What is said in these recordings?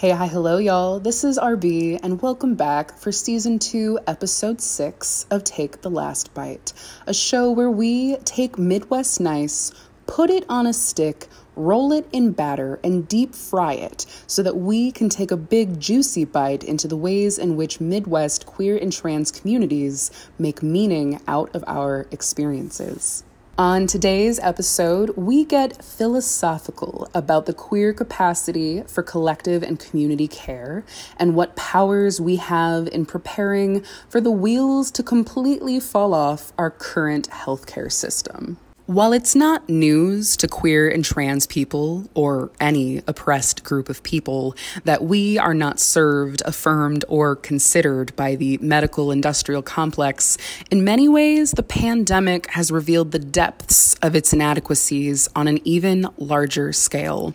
Hey, hi, hello, y'all. This is RB, and welcome back for season two, episode six of Take the Last Bite, a show where we take Midwest Nice, put it on a stick, roll it in batter, and deep fry it so that we can take a big, juicy bite into the ways in which Midwest queer and trans communities make meaning out of our experiences. On today's episode, we get philosophical about the queer capacity for collective and community care and what powers we have in preparing for the wheels to completely fall off our current healthcare system. While it's not news to queer and trans people or any oppressed group of people that we are not served, affirmed, or considered by the medical industrial complex, in many ways the pandemic has revealed the depths of its inadequacies on an even larger scale.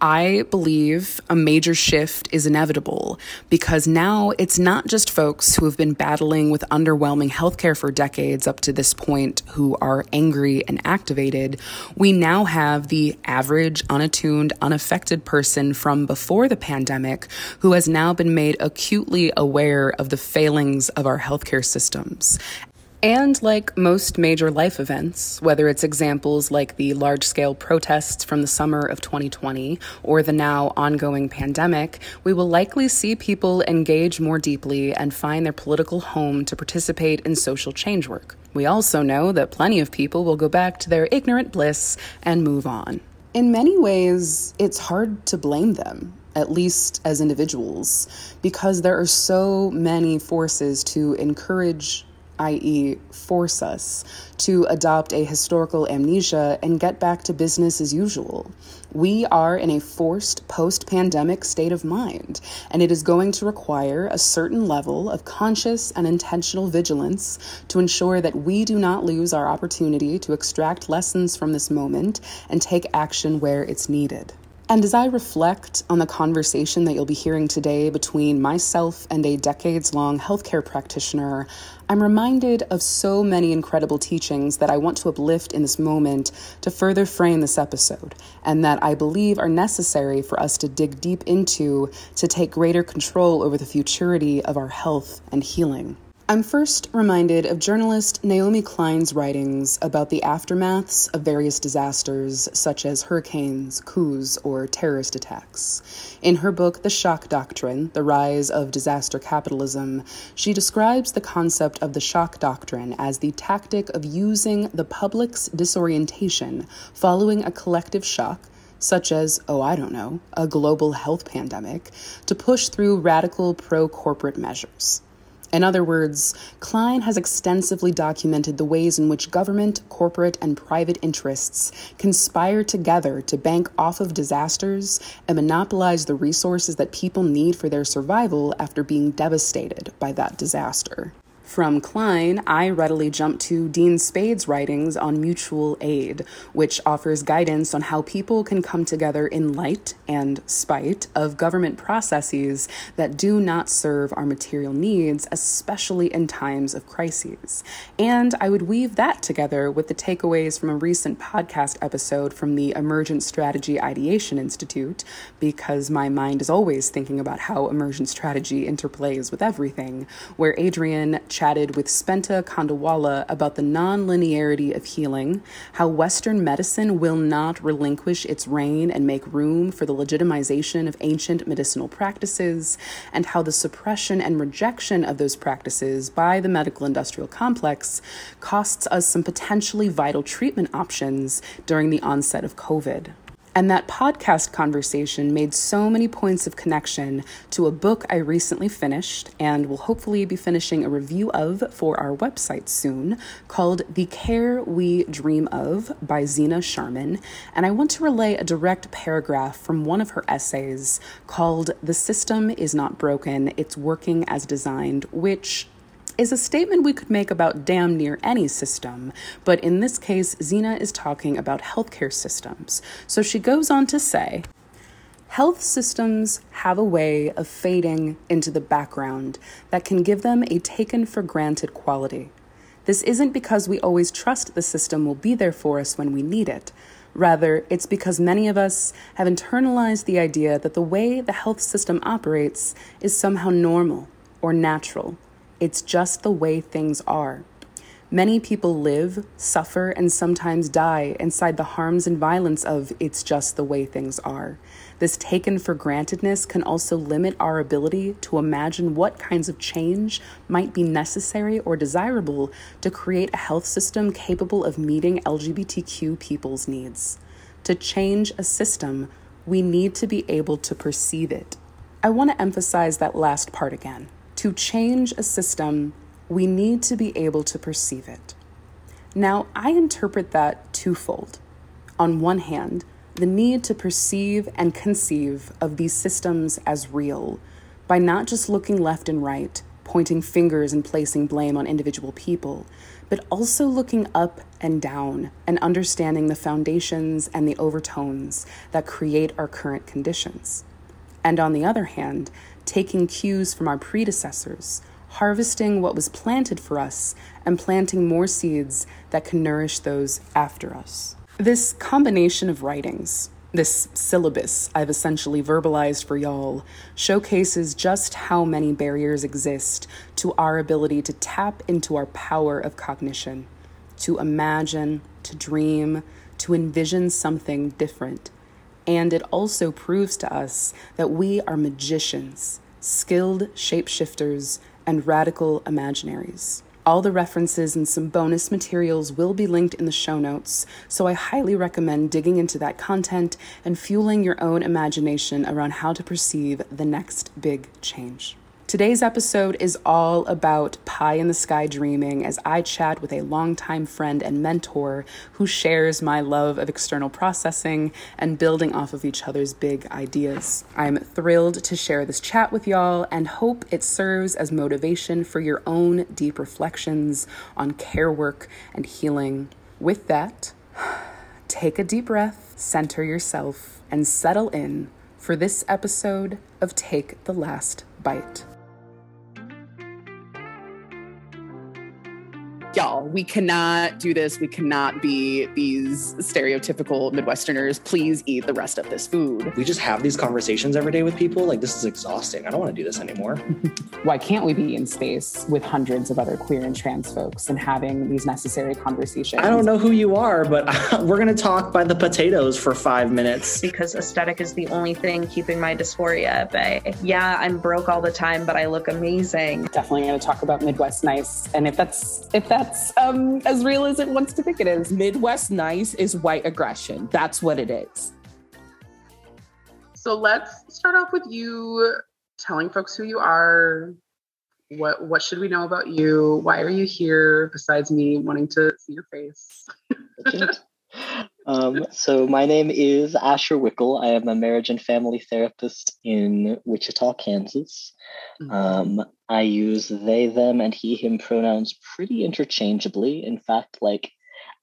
I believe a major shift is inevitable because now it's not just folks who have been battling with underwhelming healthcare for decades up to this point who are angry and activated. We now have the average, unattuned, unaffected person from before the pandemic who has now been made acutely aware of the failings of our healthcare systems and like most major life events, whether it's examples like the large scale protests from the summer of 2020 or the now ongoing pandemic, we will likely see people engage more deeply and find their political home to participate in social change work. We also know that plenty of people will go back to their ignorant bliss and move on. In many ways, it's hard to blame them at least as individuals, because there are so many forces to encourage i.e., force us to adopt a historical amnesia and get back to business as usual. We are in a forced post pandemic state of mind, and it is going to require a certain level of conscious and intentional vigilance to ensure that we do not lose our opportunity to extract lessons from this moment and take action where it's needed. And as I reflect on the conversation that you'll be hearing today between myself and a decades long healthcare practitioner, I'm reminded of so many incredible teachings that I want to uplift in this moment to further frame this episode, and that I believe are necessary for us to dig deep into to take greater control over the futurity of our health and healing. I'm first reminded of journalist Naomi Klein's writings about the aftermaths of various disasters, such as hurricanes, coups, or terrorist attacks. In her book, The Shock Doctrine The Rise of Disaster Capitalism, she describes the concept of the shock doctrine as the tactic of using the public's disorientation following a collective shock such as, oh, I don't know, a global health pandemic, to push through radical pro corporate measures. In other words, Klein has extensively documented the ways in which government, corporate, and private interests conspire together to bank off of disasters and monopolize the resources that people need for their survival after being devastated by that disaster. From Klein, I readily jump to Dean Spade's writings on mutual aid, which offers guidance on how people can come together in light and spite of government processes that do not serve our material needs, especially in times of crises. And I would weave that together with the takeaways from a recent podcast episode from the Emergent Strategy Ideation Institute, because my mind is always thinking about how emergent strategy interplays with everything, where adrienne chatted with Spenta Kandawala about the non-linearity of healing, how Western medicine will not relinquish its reign and make room for the legitimization of ancient medicinal practices, and how the suppression and rejection of those practices by the medical industrial complex costs us some potentially vital treatment options during the onset of COVID. And that podcast conversation made so many points of connection to a book I recently finished and will hopefully be finishing a review of for our website soon called The Care We Dream of by Zena Sharman. And I want to relay a direct paragraph from one of her essays called The System is Not Broken, It's Working as Designed, which is a statement we could make about damn near any system, but in this case, Zena is talking about healthcare systems. So she goes on to say, Health systems have a way of fading into the background that can give them a taken for granted quality. This isn't because we always trust the system will be there for us when we need it, Rather, it's because many of us have internalized the idea that the way the health system operates is somehow normal or natural. It's just the way things are. Many people live, suffer, and sometimes die inside the harms and violence of it's just the way things are. This taken for grantedness can also limit our ability to imagine what kinds of change might be necessary or desirable to create a health system capable of meeting LGBTQ people's needs. To change a system, we need to be able to perceive it. I want to emphasize that last part again. To change a system, we need to be able to perceive it. Now, I interpret that twofold. On one hand, the need to perceive and conceive of these systems as real by not just looking left and right, pointing fingers and placing blame on individual people, but also looking up and down and understanding the foundations and the overtones that create our current conditions. And on the other hand, taking cues from our predecessors, harvesting what was planted for us, and planting more seeds that can nourish those after us. This combination of writings, this syllabus I've essentially verbalized for y'all, showcases just how many barriers exist to our ability to tap into our power of cognition, to imagine, to dream, to envision something different. And it also proves to us that we are magicians, skilled shapeshifters, and radical imaginaries. All the references and some bonus materials will be linked in the show notes, so I highly recommend digging into that content and fueling your own imagination around how to perceive the next big change. Today's episode is all about pie in the sky dreaming as I chat with a longtime friend and mentor who shares my love of external processing and building off of each other's big ideas. I'm thrilled to share this chat with y'all and hope it serves as motivation for your own deep reflections on care work and healing. With that, take a deep breath, center yourself, and settle in for this episode of Take the Last Bite. Y'all, we cannot do this. We cannot be these stereotypical Midwesterners. Please eat the rest of this food. We just have these conversations every day with people. Like, this is exhausting. I don't want to do this anymore. Why can't we be in space with hundreds of other queer and trans folks and having these necessary conversations? I don't know who you are, but we're going to talk by the potatoes for five minutes. Because aesthetic is the only thing keeping my dysphoria at bay. Yeah, I'm broke all the time, but I look amazing. Definitely going to talk about Midwest Nice. And if that's, if that's that's um, as real as it wants to think it is. Midwest nice is white aggression. That's what it is. So let's start off with you telling folks who you are. What what should we know about you? Why are you here? Besides me wanting to see your face. um, so my name is Asher Wickel. I am a marriage and family therapist in Wichita, Kansas. Mm-hmm. Um, I use they, them, and he, him pronouns pretty interchangeably. In fact, like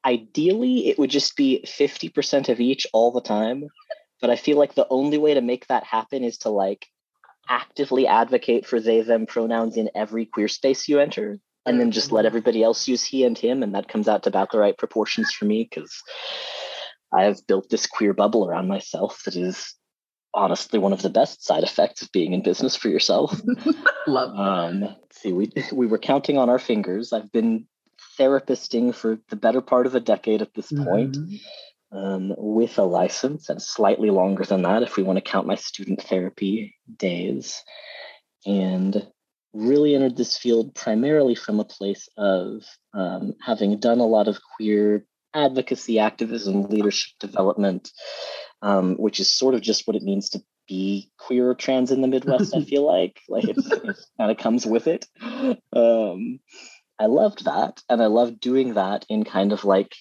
ideally, it would just be 50% of each all the time. But I feel like the only way to make that happen is to like actively advocate for they, them pronouns in every queer space you enter and then just let mm-hmm. everybody else use he and him. And that comes out to about the right proportions for me because I have built this queer bubble around myself that is honestly one of the best side effects of being in business for yourself. Love. Um, see, we we were counting on our fingers. I've been therapisting for the better part of a decade at this point, mm-hmm. um, with a license, and slightly longer than that if we want to count my student therapy days. And really entered this field primarily from a place of um, having done a lot of queer advocacy, activism, leadership development, um, which is sort of just what it means to be queer or trans in the Midwest. I feel like like it, it kind of comes with it. Um, I loved that, and I loved doing that in kind of like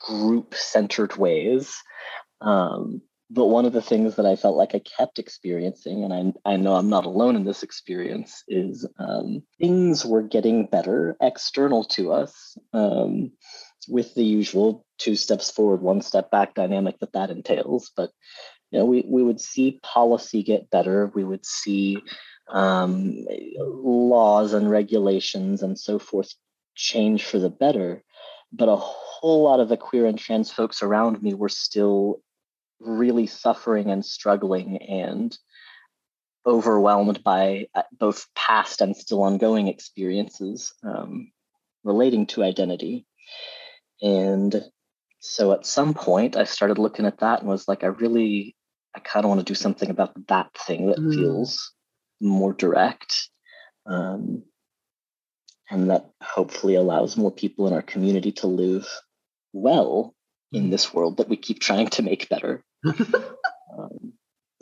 group centered ways. Um, but one of the things that I felt like I kept experiencing, and I, I know I'm not alone in this experience, is um, things were getting better external to us. Um, with the usual two steps forward, one step back dynamic that that entails. But you know, we we would see policy get better. We would see um, laws and regulations and so forth change for the better. But a whole lot of the queer and trans folks around me were still really suffering and struggling and overwhelmed by uh, both past and still ongoing experiences um, relating to identity. And so at some point, I started looking at that and was like, I really, I kind of want to do something about that thing that mm. feels more direct. Um, and that hopefully allows more people in our community to live well in mm. this world that we keep trying to make better. um,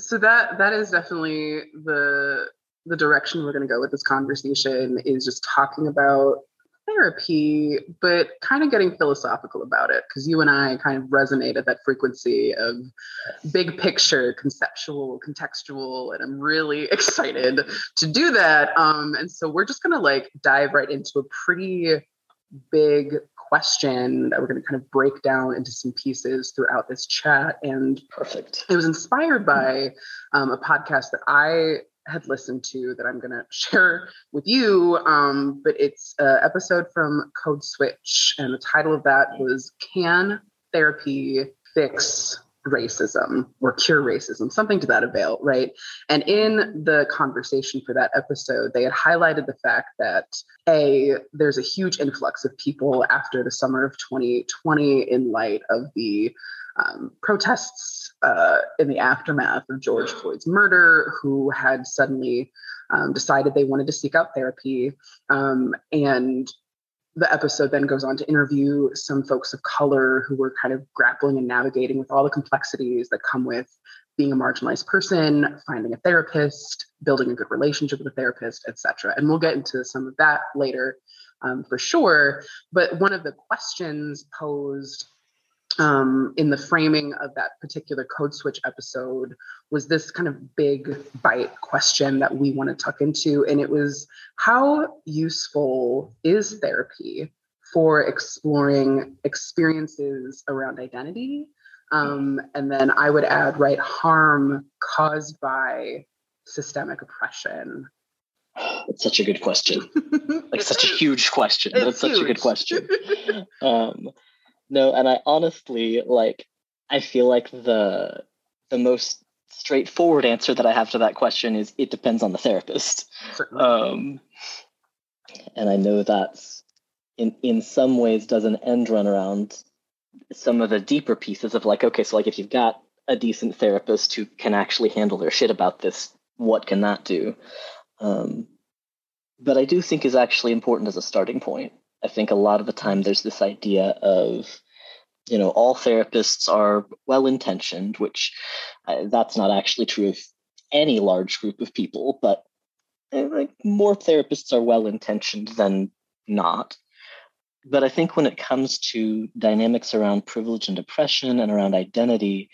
so that that is definitely the the direction we're going to go with this conversation is just talking about therapy, but kind of getting philosophical about it because you and I kind of resonate at that frequency of big picture, conceptual, contextual, and I'm really excited to do that. Um, and so we're just gonna like dive right into a pretty big question that we're going to kind of break down into some pieces throughout this chat. And perfect. It was inspired by um, a podcast that I had listened to that I'm going to share with you. Um, but it's an episode from Code Switch, and the title of that was Can Therapy Fix racism or cure racism, something to that avail, right? And in the conversation for that episode, they had highlighted the fact that A, there's a huge influx of people after the summer of 2020 in light of the um, protests uh, in the aftermath of George Floyd's murder, who had suddenly um, decided they wanted to seek out therapy. Um, and the episode then goes on to interview some folks of color who were kind of grappling and navigating with all the complexities that come with being a marginalized person, finding a therapist, building a good relationship with a therapist, etc. And we'll get into some of that later um, for sure. But one of the questions posed um, in the framing of that particular code switch episode was this kind of big bite question that we want to tuck into. And it was how useful is therapy for exploring experiences around identity? Um, and then I would add, right, harm caused by systemic oppression. It's such a good question. like such a huge question. It's That's huge. such a good question. Um, no, and I honestly like I feel like the the most straightforward answer that I have to that question is it depends on the therapist. Um, and I know that's in in some ways does an end run around some of the deeper pieces of like, okay, so like if you've got a decent therapist who can actually handle their shit about this, what can that do? Um, but I do think is actually important as a starting point. I think a lot of the time there's this idea of, you know, all therapists are well intentioned, which uh, that's not actually true of any large group of people, but uh, like more therapists are well intentioned than not. But I think when it comes to dynamics around privilege and oppression and around identity,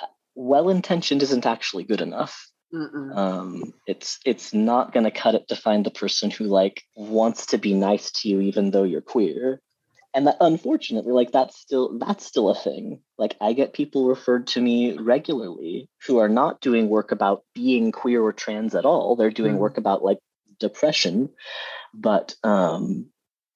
uh, well intentioned isn't actually good enough. Um, it's it's not going to cut it to find the person who like wants to be nice to you even though you're queer, and that unfortunately, like that's still that's still a thing. Like I get people referred to me regularly who are not doing work about being queer or trans at all. They're doing mm work about like depression, but um,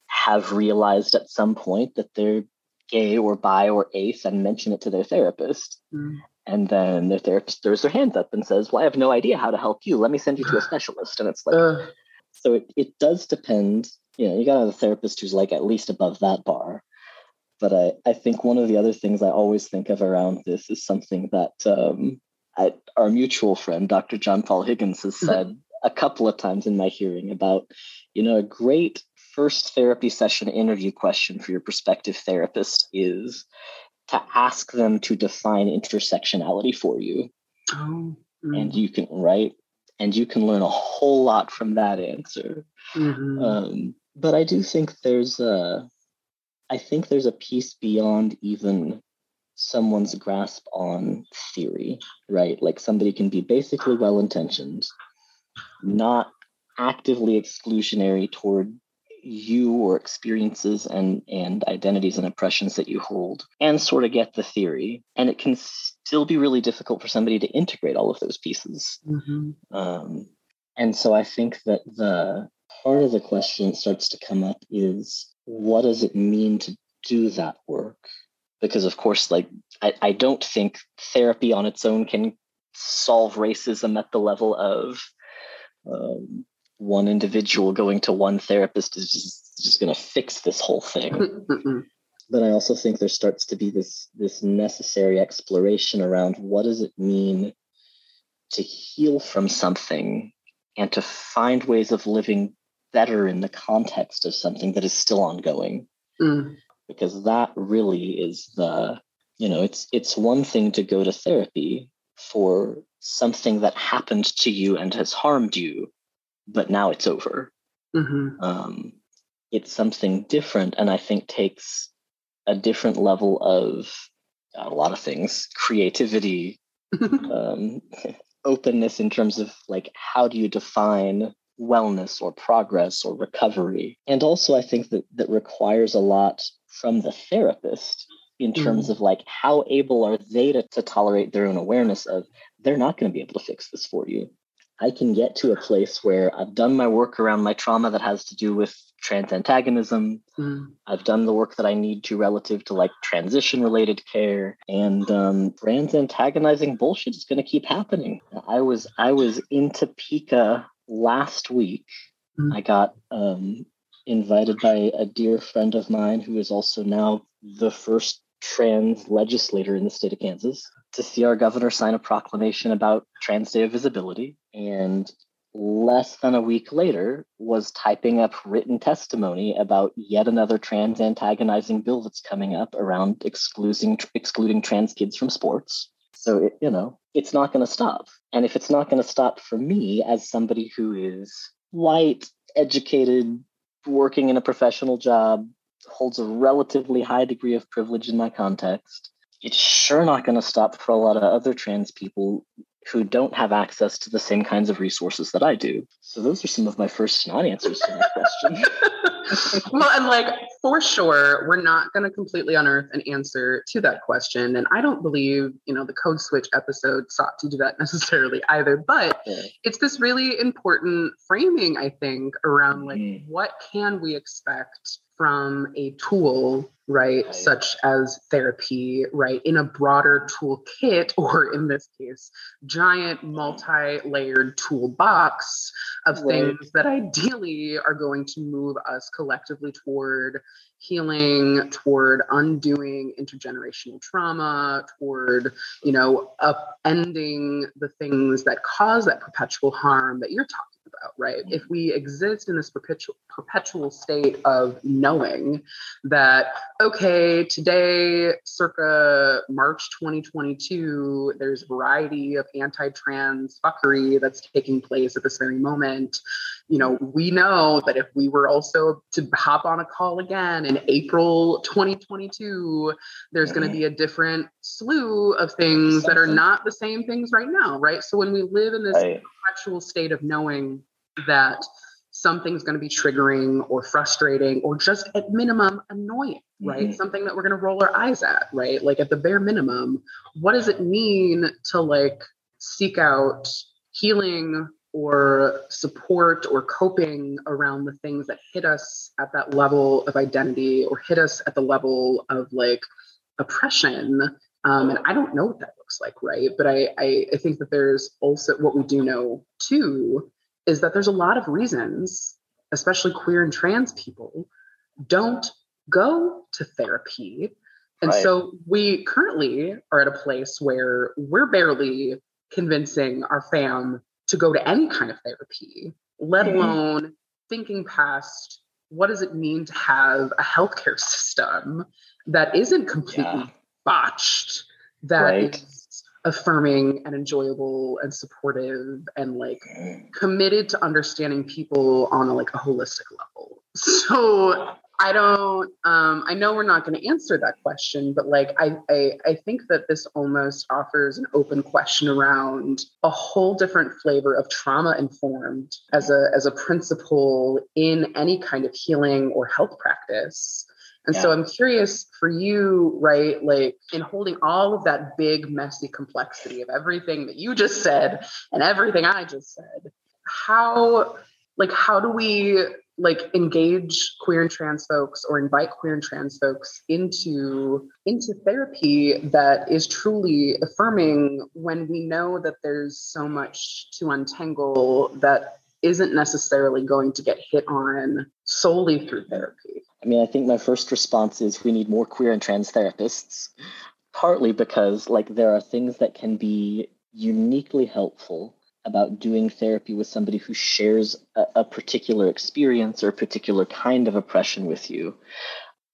have realized at some point that they're gay or bi or ace and mention it to their therapist. Mm. And then their therapist throws their hands up and says, Well, I have no idea how to help you. Let me send you to a specialist. And it's like, uh, so it, it does depend. You know, you got to have a therapist who's like at least above that bar. But I, I think one of the other things I always think of around this is something that um, I, our mutual friend, Dr. John Paul Higgins, has mm-hmm. said a couple of times in my hearing about, you know, a great first therapy session interview question for your prospective therapist is to ask them to define intersectionality for you. Oh, mm. And you can, right? And you can learn a whole lot from that answer. Mm-hmm. Um, but I do think there's a, I think there's a piece beyond even someone's grasp on theory, right? Like somebody can be basically well intentioned, not actively exclusionary toward you or experiences and and identities and impressions that you hold and sort of get the theory. And it can still be really difficult for somebody to integrate all of those pieces. Mm-hmm. um, and so i think that the part of the question that starts to come up is what does it mean to do that work? Because of course like I, I don't think therapy on its own can solve racism at the level of um, one individual going to one therapist is just, just going to fix this whole thing Mm-mm. but i also think there starts to be this this necessary exploration around what does it mean to heal from something and to find ways of living better in the context of something that is still ongoing Mm. because that really is the you know it's it's one thing to go to therapy for something that happened to you and has harmed you but now it's over. Mhm. um, it's something different and i think takes a different level of uh, a lot of things creativity um, openness in terms of like how do you define wellness or progress or recovery? And also i think that that requires a lot from the therapist in terms of like how able are they to, to tolerate their own awareness of they're not going to be able to fix this for you i can get to a place where i've done my work around my trauma that has to do with trans antagonism Mm. I've done the work that I need to relative to like transition related care and um, trans antagonizing bullshit is going to keep happening. I was I was in Topeka last week. Mm. I got um, invited by a dear friend of mine who is also now the first trans legislator in the state of Kansas to see our governor sign a proclamation about Trans Day of Visibility. And less than a week later was typing up written testimony about yet another trans antagonizing bill that's coming up around excluding excluding trans kids from sports so it, you know it's not going to stop and if it's not going to stop for me as somebody who is white educated working in a professional job holds a relatively high degree of privilege in my context it's sure not going to stop for a lot of other trans people who don't have access to the same kinds of resources that I do. So those are some of my first non-answers to that question. well, and like for sure, we're not going to completely unearth an answer to that question. And I don't believe, you know, the code switch episode sought to do that necessarily either. But Yeah. it's this really important framing, I think, around like Mhm. what can we expect from a tool, right, such as therapy, right, in a broader toolkit, or in this case, giant mm-hmm. multi-layered toolbox of Right. things that ideally are going to move us collectively toward healing toward undoing intergenerational trauma toward you know upending the things that cause that perpetual harm that you're talking about right? If we exist in this perpetual perpetual state of knowing that okay today circa march 2022 there's a variety of anti-trans fuckery that's taking place at this very moment you know, we know that if we were also to hop on a call again in April 2022, there's going to be a different slew of things that are not the same things right now, right? So when we live in this Right. perpetual state of knowing that something's going to be triggering or frustrating or just at minimum annoying, right? Mhm. Something that we're going to roll our eyes at, right? Like at the bare minimum, what does it mean to like seek out healing or support or coping around the things that hit us at that level of identity or hit us at the level of like oppression. Um, and i don't know what that looks like right? But I, I i think that there's also what we do know too is that there's a lot of reasons especially queer and trans people don't go to therapy. And Right. so we currently are at a place where we're barely convincing our fam to go to any kind of therapy, let Mhm. alone thinking past what does it mean to have a healthcare system that isn't completely Yeah. botched, that Right. is affirming and enjoyable and supportive and like Mm. committed to understanding people on a like a holistic level. So I don't um I know we're not going to answer that question, but like I, I I think that this almost offers an open question around a whole different flavor of trauma informed as a as a principle in any kind of healing or health practice. And so I'm curious for you, right? Like in holding all of that big, messy complexity of everything that you just said and everything I just said, how like how do we like engage queer and trans folks or invite queer and trans folks into into therapy that is truly affirming when we know that there's so much to untangle that isn't necessarily going to get hit on solely through therapy. I mean, I think my first response is we need more queer and trans therapists, partly because like there are things that can be uniquely helpful about doing therapy with somebody who shares a, a, particular experience or a particular kind of oppression with you.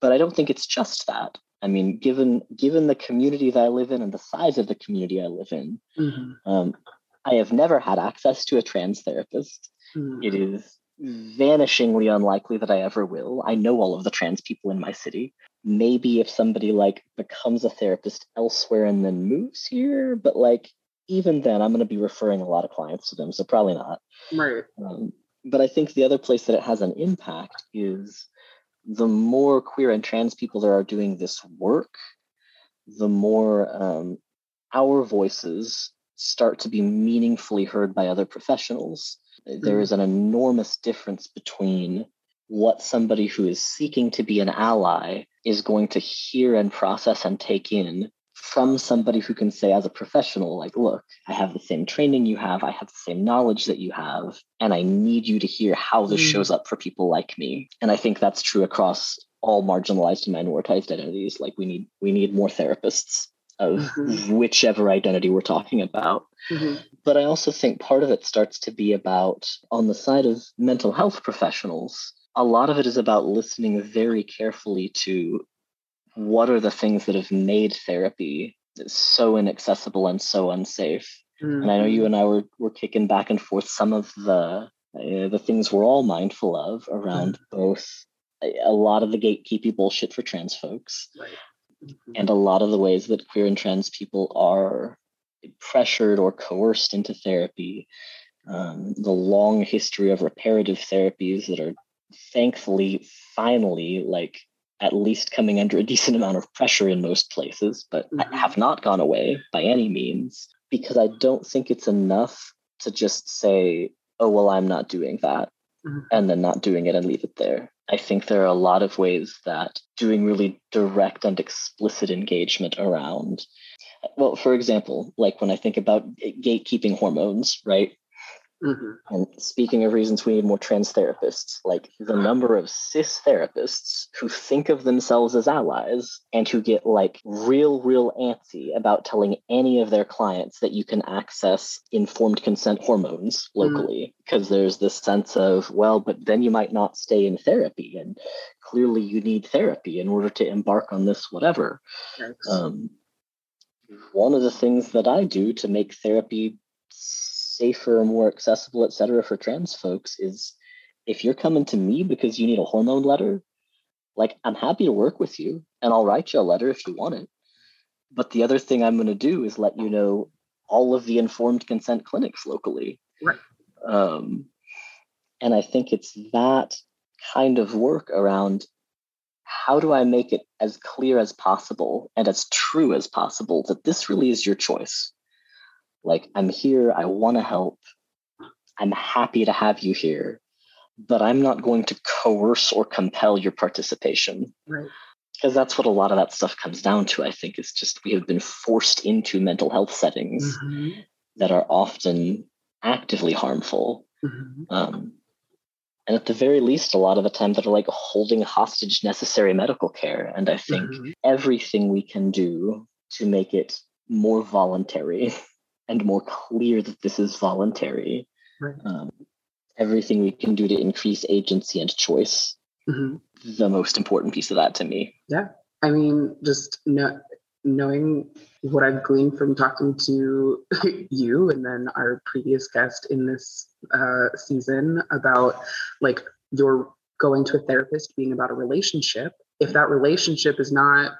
But I don't think it's just that. I mean, given given the community that I live in and the size of the community I live in, mm-hmm. um, I have never had access to a trans therapist. Mm-hmm. It is vanishingly unlikely that I ever will. I know all of the trans people in my city. Maybe if somebody like becomes a therapist elsewhere and then moves here, but like even then, I'm going to be referring a lot of clients to them, so probably not. Right. Um, but I think the other place that it has an impact is the more queer and trans people there are doing this work, the more um, our voices start to be meaningfully heard by other professionals. Mm-hmm. There is an enormous difference between what somebody who is seeking to be an ally is going to hear and process and take in from somebody who can say as a professional like look i have the same training you have i have the same knowledge that you have and i need you to hear how this mm. shows up for people like me and i think that's true across all marginalized and minoritized identities like we need we need more therapists of mm-hmm. whichever identity we're talking about mm-hmm. but i also think part of it starts to be about on the side of mental health professionals a lot of it is about listening very carefully to what are the things that have made therapy so inaccessible and so unsafe? Mm-hmm. And I know you mm-hmm. and I were were kicking back and forth some of the uh, the things we're all mindful of around mm-hmm. both a lot of the gatekeeping bullshit for trans folks right. mm-hmm. and a lot of the ways that queer and trans people are pressured or coerced into therapy. Um, the long history of reparative therapies that are thankfully finally like at least coming under a decent amount of pressure in most places, but mm-hmm. have not gone away by any means because I don't think it's enough to just say, oh, well, I'm not doing that, mm-hmm. and then not doing it and leave it there. I think there are a lot of ways that doing really direct and explicit engagement around, well, for example, like when I think about gatekeeping hormones, right? Mm-hmm. And speaking of reasons we need more trans therapists, like the number of cis therapists who think of themselves as allies and who get like real, real antsy about telling any of their clients that you can access informed consent hormones locally, because mm-hmm. there's this sense of, well, but then you might not stay in therapy. And clearly you need therapy in order to embark on this, whatever. Um, one of the things that I do to make therapy safer, more accessible, et cetera, for trans folks is if you're coming to me because you need a hormone letter, like I'm happy to work with you and I'll write you a letter if you want it. But the other thing I'm going to do is let you know all of the informed consent clinics locally. Right. Um, and I think it's that kind of work around how do I make it as clear as possible and as true as possible that this really is your choice? Like, I'm here, I want to help, I'm happy to have you here, but I'm not going to coerce or compel your participation. Right. Because that's what a lot of that stuff comes down to, I think, is just we have been forced into mental health settings mm-hmm. that are often actively harmful. Mm-hmm. Um, and at the very least, a lot of the time that are like holding hostage necessary medical care. And I think mm-hmm. everything we can do to make it more voluntary and more clear that this is voluntary. Right. Um, everything we can do to increase agency and choice. Mm-hmm. The most important piece of that to me. Yeah. I mean, just know, knowing what I've gleaned from talking to you and then our previous guest in this uh, season about like your going to a therapist being about a relationship. If that relationship is not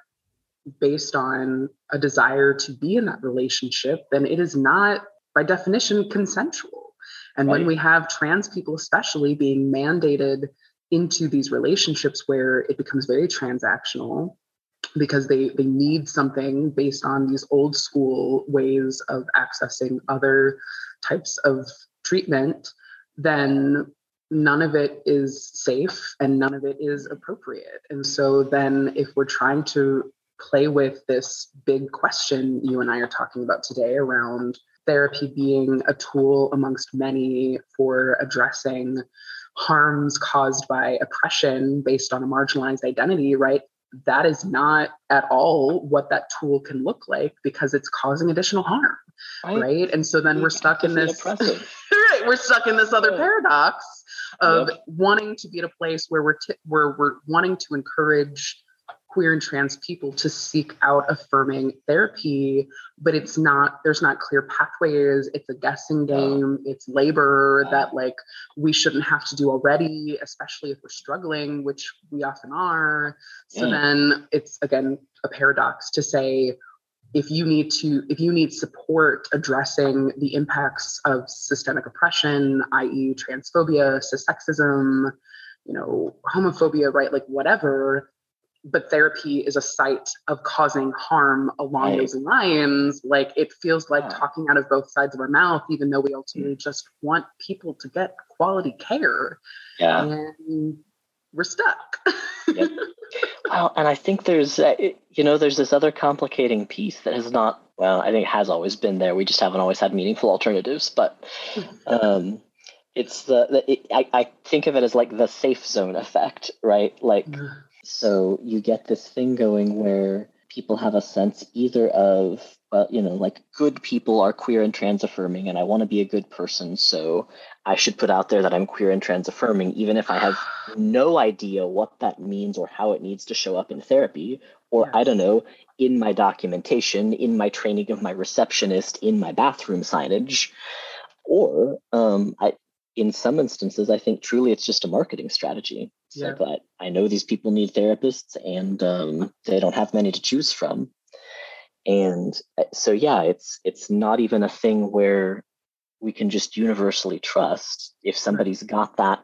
based on a desire to be in that relationship, then it is not, by definition, consensual. And right. when we have trans people, especially, being mandated into these relationships where it becomes very transactional because they, they need something based on these old school ways of accessing other types of treatment, then none of it is safe and none of it is appropriate. And so then if we're trying to play with this big question you and I are talking about today around therapy being a tool amongst many for addressing harms caused by oppression based on a marginalized identity, right? That is not at all what that tool can look like because it's causing additional harm, right? right? And so then we're stuck in this. right, we're stuck in this other yeah. paradox of yep. wanting to be at a place where we're t- where we're wanting to encourage queer and trans people to seek out affirming therapy but it's not there's not clear pathways. It's a guessing game. It's labor that like we shouldn't have to do already especially if we're struggling which we often are. So yeah. then it's again a paradox to say if you need to if you need support addressing the impacts of systemic oppression i.e transphobia cissexism you know homophobia right like whatever but therapy is a site of causing harm along right. those lines like it feels like yeah. talking out of both sides of our mouth even though we ultimately mm. just want people to get quality care yeah and we're stuck yep. well, and i think there's uh, you know there's this other complicating piece that has not well i think has always been there we just haven't always had meaningful alternatives but um it's the, the it, I, I think of it as like the safe zone effect right like so you get this thing going where people have a sense either of, well, you know, like good people are queer and trans affirming, and I want to be a good person. So I should put out there that I'm queer and trans affirming, even if I have no idea what that means or how it needs to show up in therapy, or I don't know, in my documentation, in my training of my receptionist, in my bathroom signage. Or um, I, in some instances, I think truly it's just a marketing strategy. So yeah. that I know these people need therapists and um, they don't have many to choose from. And uh, so, yeah, it's it's not even a thing where we can just universally trust if somebody's got that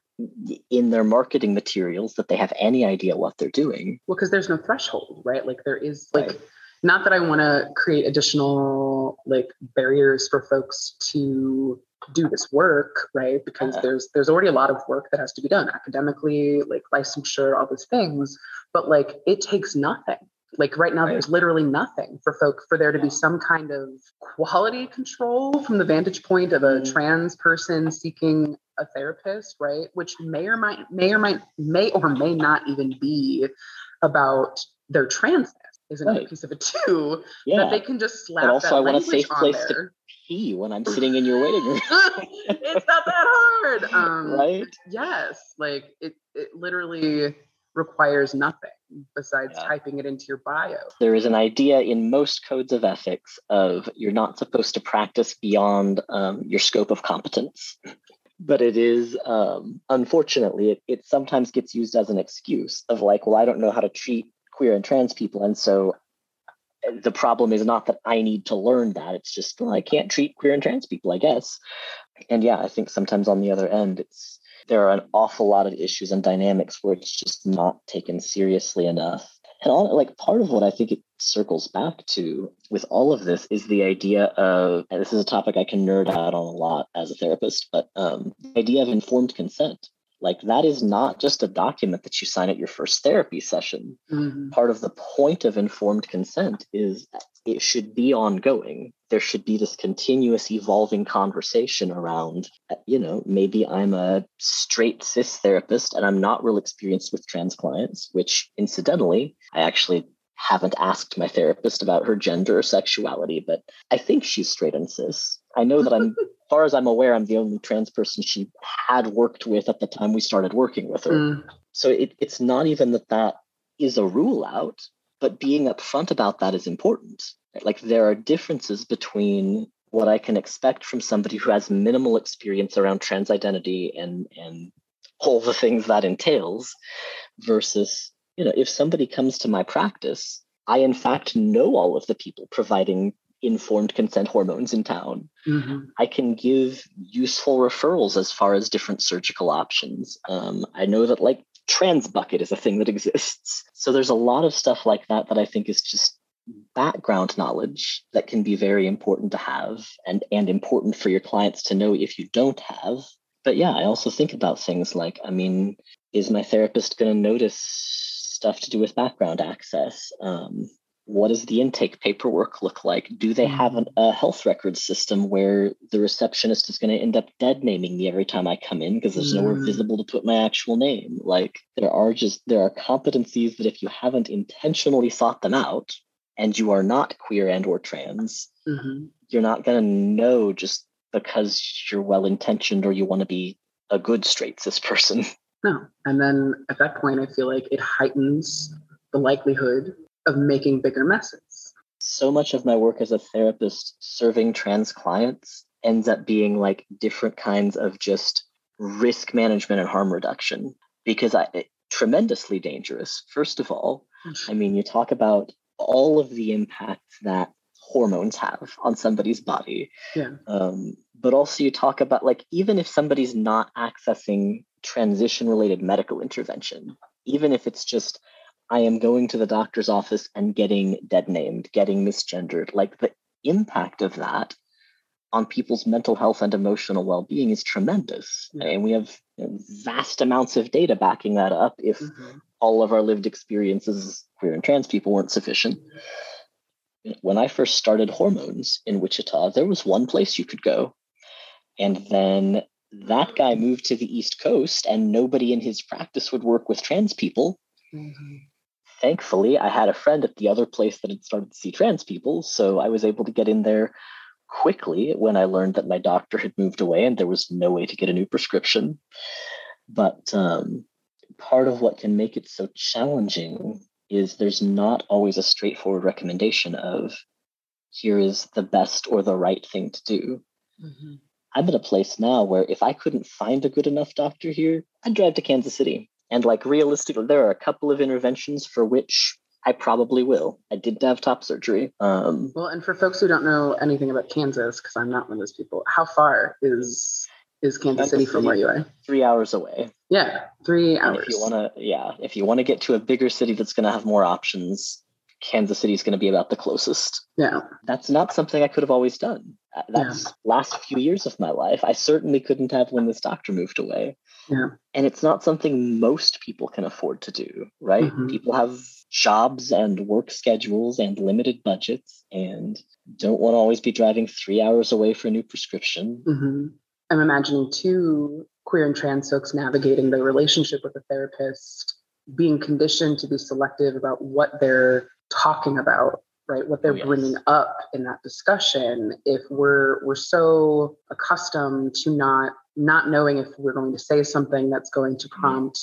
in their marketing materials that they have any idea what they're doing. Well, because there's no threshold, right? Like there is like. Right not that I want to create additional like barriers for folks to do this work, right? Because there's there's already a lot of work that has to be done academically, like licensure, all those things. But like it takes nothing. Like right now, right. there's literally nothing for folk for there to be some kind of quality control from the vantage point of a mm-hmm. trans person seeking a therapist, right? Which may or might may or might may or may not even be about their transness is another right. piece of it too. Yeah. That they can just slap but also, I want a safe place there. to pee when I'm sitting in your waiting room. it's not that hard. Um, right? Yes. Like it, it literally requires nothing besides yeah. typing it into your bio. There is an idea in most codes of ethics of you're not supposed to practice beyond um, your scope of competence. But it is, um, unfortunately, it, it sometimes gets used as an excuse of like, well, I don't know how to treat queer and trans people. And so the problem is not that I need to learn that. It's just, well, I can't treat queer and trans people, I guess. And yeah, I think sometimes on the other end, it's there are an awful lot of issues and dynamics where it's just not taken seriously enough. And all like part of what I think it circles back to with all of this is the idea of this is a topic I can nerd out on a lot as a therapist, but um, the idea of informed consent like that is not just a document that you sign at your first therapy session. Mm-hmm. Part of the point of informed consent is it should be ongoing. There should be this continuous evolving conversation around, you know, maybe I'm a straight cis therapist and I'm not real experienced with trans clients, which incidentally, I actually haven't asked my therapist about her gender or sexuality, but I think she's straight and cis. I know that I'm, far as I'm aware, I'm the only trans person she had worked with at the time we started working with her. Mm. So it, it's not even that that is a rule out, but being upfront about that is important. Like there are differences between what I can expect from somebody who has minimal experience around trans identity and and all the things that entails versus you know, if somebody comes to my practice, I in fact know all of the people providing informed consent hormones in town. Mm-hmm. I can give useful referrals as far as different surgical options. Um, I know that like Transbucket is a thing that exists. So there's a lot of stuff like that that I think is just background knowledge that can be very important to have and and important for your clients to know if you don't have but yeah, I also think about things like, I mean, is my therapist going to notice stuff to do with background access? Um, what does the intake paperwork look like? Do they have an, a health record system where the receptionist is going to end up dead naming me every time I come in because there's nowhere Mm. visible to put my actual name? Like there are just there are competencies that if you haven't intentionally sought them out and you are not queer and or trans, hmm you're not going to know just because you're well intentioned or you want to be a good straight cis person. No. And then at that point, I feel like it heightens the likelihood of making bigger messes. so much of my work as a therapist serving trans clients ends up being like different kinds of just risk management and harm reduction because I it, tremendously dangerous. First of all, I mean, you talk about all of the impacts that hormones have on somebody's body. Yeah. Um, but also you talk about like even if somebody's not accessing transition related medical intervention, even if it's just I am going to the doctor's office and getting dead named, getting misgendered, like the impact of that on people's mental health and emotional well-being is tremendous. Yeah. And we have vast amounts of data backing that up if Mhm. all of our lived experiences as queer and trans people weren't sufficient. When I first started hormones in Wichita, there was one place you could go. And then that guy moved to the East Coast, and nobody in his practice would work with trans people. Mhm. Thankfully, I had a friend at the other place that had started to see trans people. So I was able to get in there quickly when I learned that my doctor had moved away and there was no way to get a new prescription. But um, part of what can make it so challenging is there's not always a straightforward recommendation of here is the best or the right thing to do. Mhm. I'm at a place now where if I couldn't find a good enough doctor here, I'd drive to Kansas City. And like realistically, there are a couple of interventions for which I probably will. I did have top surgery. Um, Well, and for folks who don't know anything about Kansas, because I'm not one of those people, how far is is Kansas, Kansas City from where you are? three hours away. Yeah, three And hours. if you want to, yeah, if you want to get to a bigger city that's going to have more options, Kansas City is going to be about the closest. yeah, That's not something I could have always done. Uh, That's last few years of my life. I certainly couldn't have when this doctor moved away. Yeah. And it's not something most people can afford to do, right? Mhm. People have jobs and work schedules and limited budgets and don't want to always be driving three hours away for a new prescription. hmm I'm imagining two queer and trans folks navigating their relationship with a therapist, being conditioned to be selective about what they're talking about, right? What they're Oh, yes. bringing up in that discussion. If we're we're so accustomed to not not knowing if we're going to say something that's going to Mm-hmm. prompt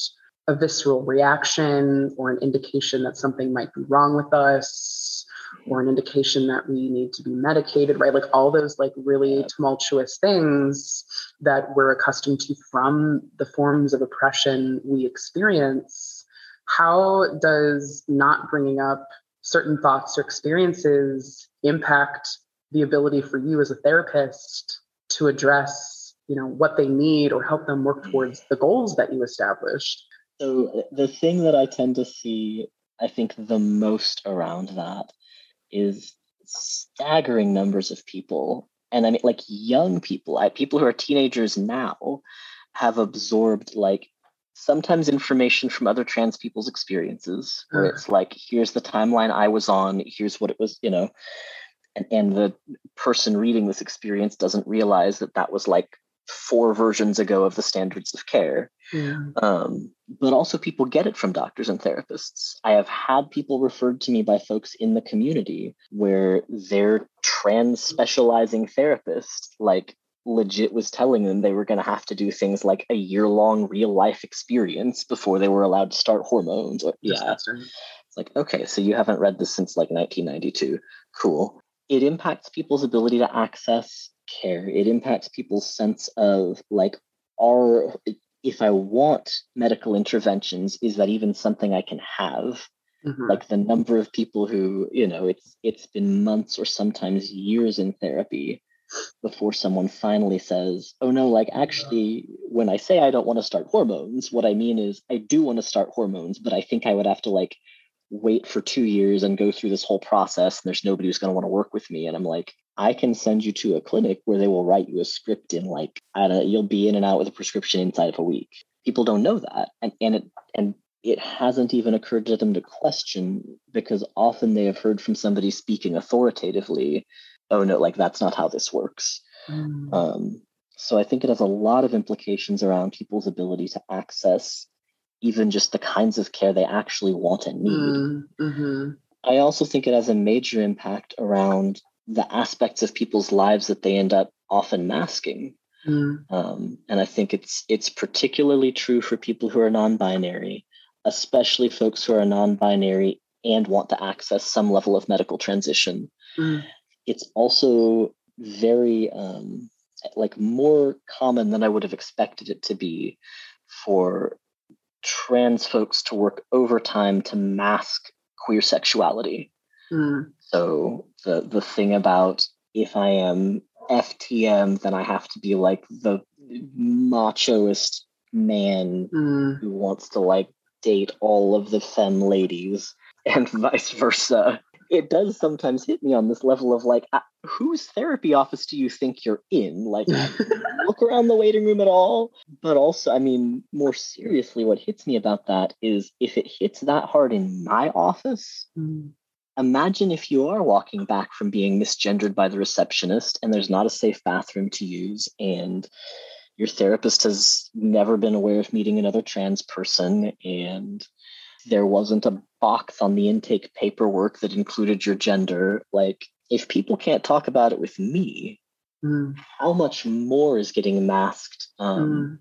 a visceral reaction or an indication that something might be wrong with us or an indication that we need to be medicated right like all those like really Yeah. tumultuous things that we're accustomed to from the forms of oppression we experience how does not bringing up certain thoughts or experiences impact the ability for you as a therapist to address you know what they need or help them work towards the goals that you established? So the thing that I tend to see, I think, the most around that is staggering numbers of people, and I mean, like young people, people who are teenagers now, have absorbed like sometimes information from other trans people's experiences, where it's like, here's the timeline I was on, here's what it was, you know, and and the person reading this experience doesn't realize that that was like four versions ago of the standards of care. Yeah. Um, but also people get it from doctors and therapists. I have had people referred to me by folks in the community where their trans specializing therapist, like, legit was telling them they were going to have to do things like a year long real life experience before they were allowed to start hormones. Or, yeah, it's like, okay, so you haven't read this since like 1992. Cool. It impacts people's ability to access care. It impacts people's sense of like, are if I want medical interventions, is that even something I can have? Mhm. Like the number of people who, you know, it's it's been months or sometimes years in therapy before someone finally says, "Oh no, like actually when I say I don't want to start hormones, what I mean is I do want to start hormones, but I think I would have to like wait for 2 years and go through this whole process and there's nobody who's going to want to work with me." And I'm like, I can send you to a clinic where they will write you a script in like I don't know, you'll be in and out with a prescription inside of a week. People don't know that. And and it and it hasn't even occurred to them to question because often they have heard from somebody speaking authoritatively, oh no, like that's not how this works. Mm. Um, so I think it has a lot of implications around people's ability to access even just the kinds of care they actually want and need. Mm, mm-hmm. I also think it has a major impact around the aspects of people's lives that they end up often masking. Mm. Um, and I think it's it's particularly true for people who are non-binary, especially folks who are non-binary and want to access some level of medical transition. Mm. It's also very um, like more common than I would have expected it to be for trans folks to work overtime to mask queer sexuality. Mm. So the the thing about if I am FTM, then I have to be like the machoist man mm. who wants to like date all of the femme ladies and vice versa it does sometimes hit me on this level of like, uh, whose therapy office do you think you're in? Like, look around the waiting room at all. But also, I mean, more seriously, what hits me about that is if it hits that hard in my office, mm. imagine if you are walking back from being misgendered by the receptionist and there's not a safe bathroom to use and your therapist has never been aware of meeting another trans person and there wasn't a box on the intake paperwork that included your gender. Like, if people can't talk about it with me, mm. how much more is getting masked um, mm.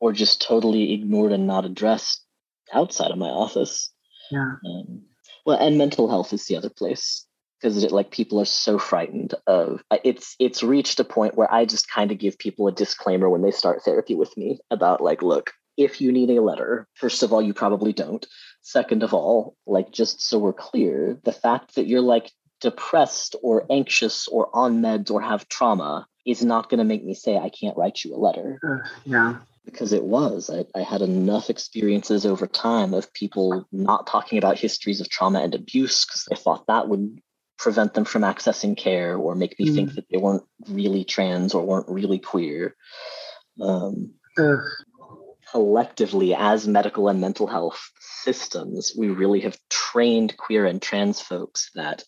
or just totally ignored and not addressed outside of my office? Yeah. Um, well, and mental health is the other place because it like people are so frightened of it's it's reached a point where I just kind of give people a disclaimer when they start therapy with me about like, look, if you need a letter, first of all, you probably don't. Second of all, like just so we're clear, the fact that you're like depressed or anxious or on meds or have trauma is not going to make me say I can't write you a letter. Uh, yeah. Because it was. I, I had enough experiences over time of people not talking about histories of trauma and abuse because they thought that would prevent them from accessing care or make me mm. think that they weren't really trans or weren't really queer. Um, collectively as medical and mental health systems, we really have trained queer and trans folks that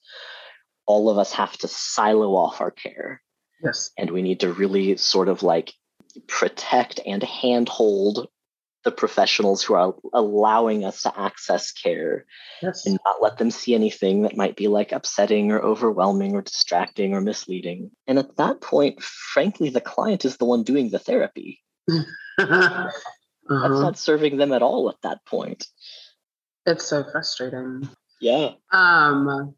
all of us have to silo off our care. Yes. And we need to really sort of like protect and handhold the professionals who are allowing us to access care yes. and not let them see anything that might be like upsetting or overwhelming or distracting or misleading. And at that point, frankly, the client is the one doing the therapy. Uh-huh. That's not serving them at all at that point. It's so frustrating. Yeah. Um,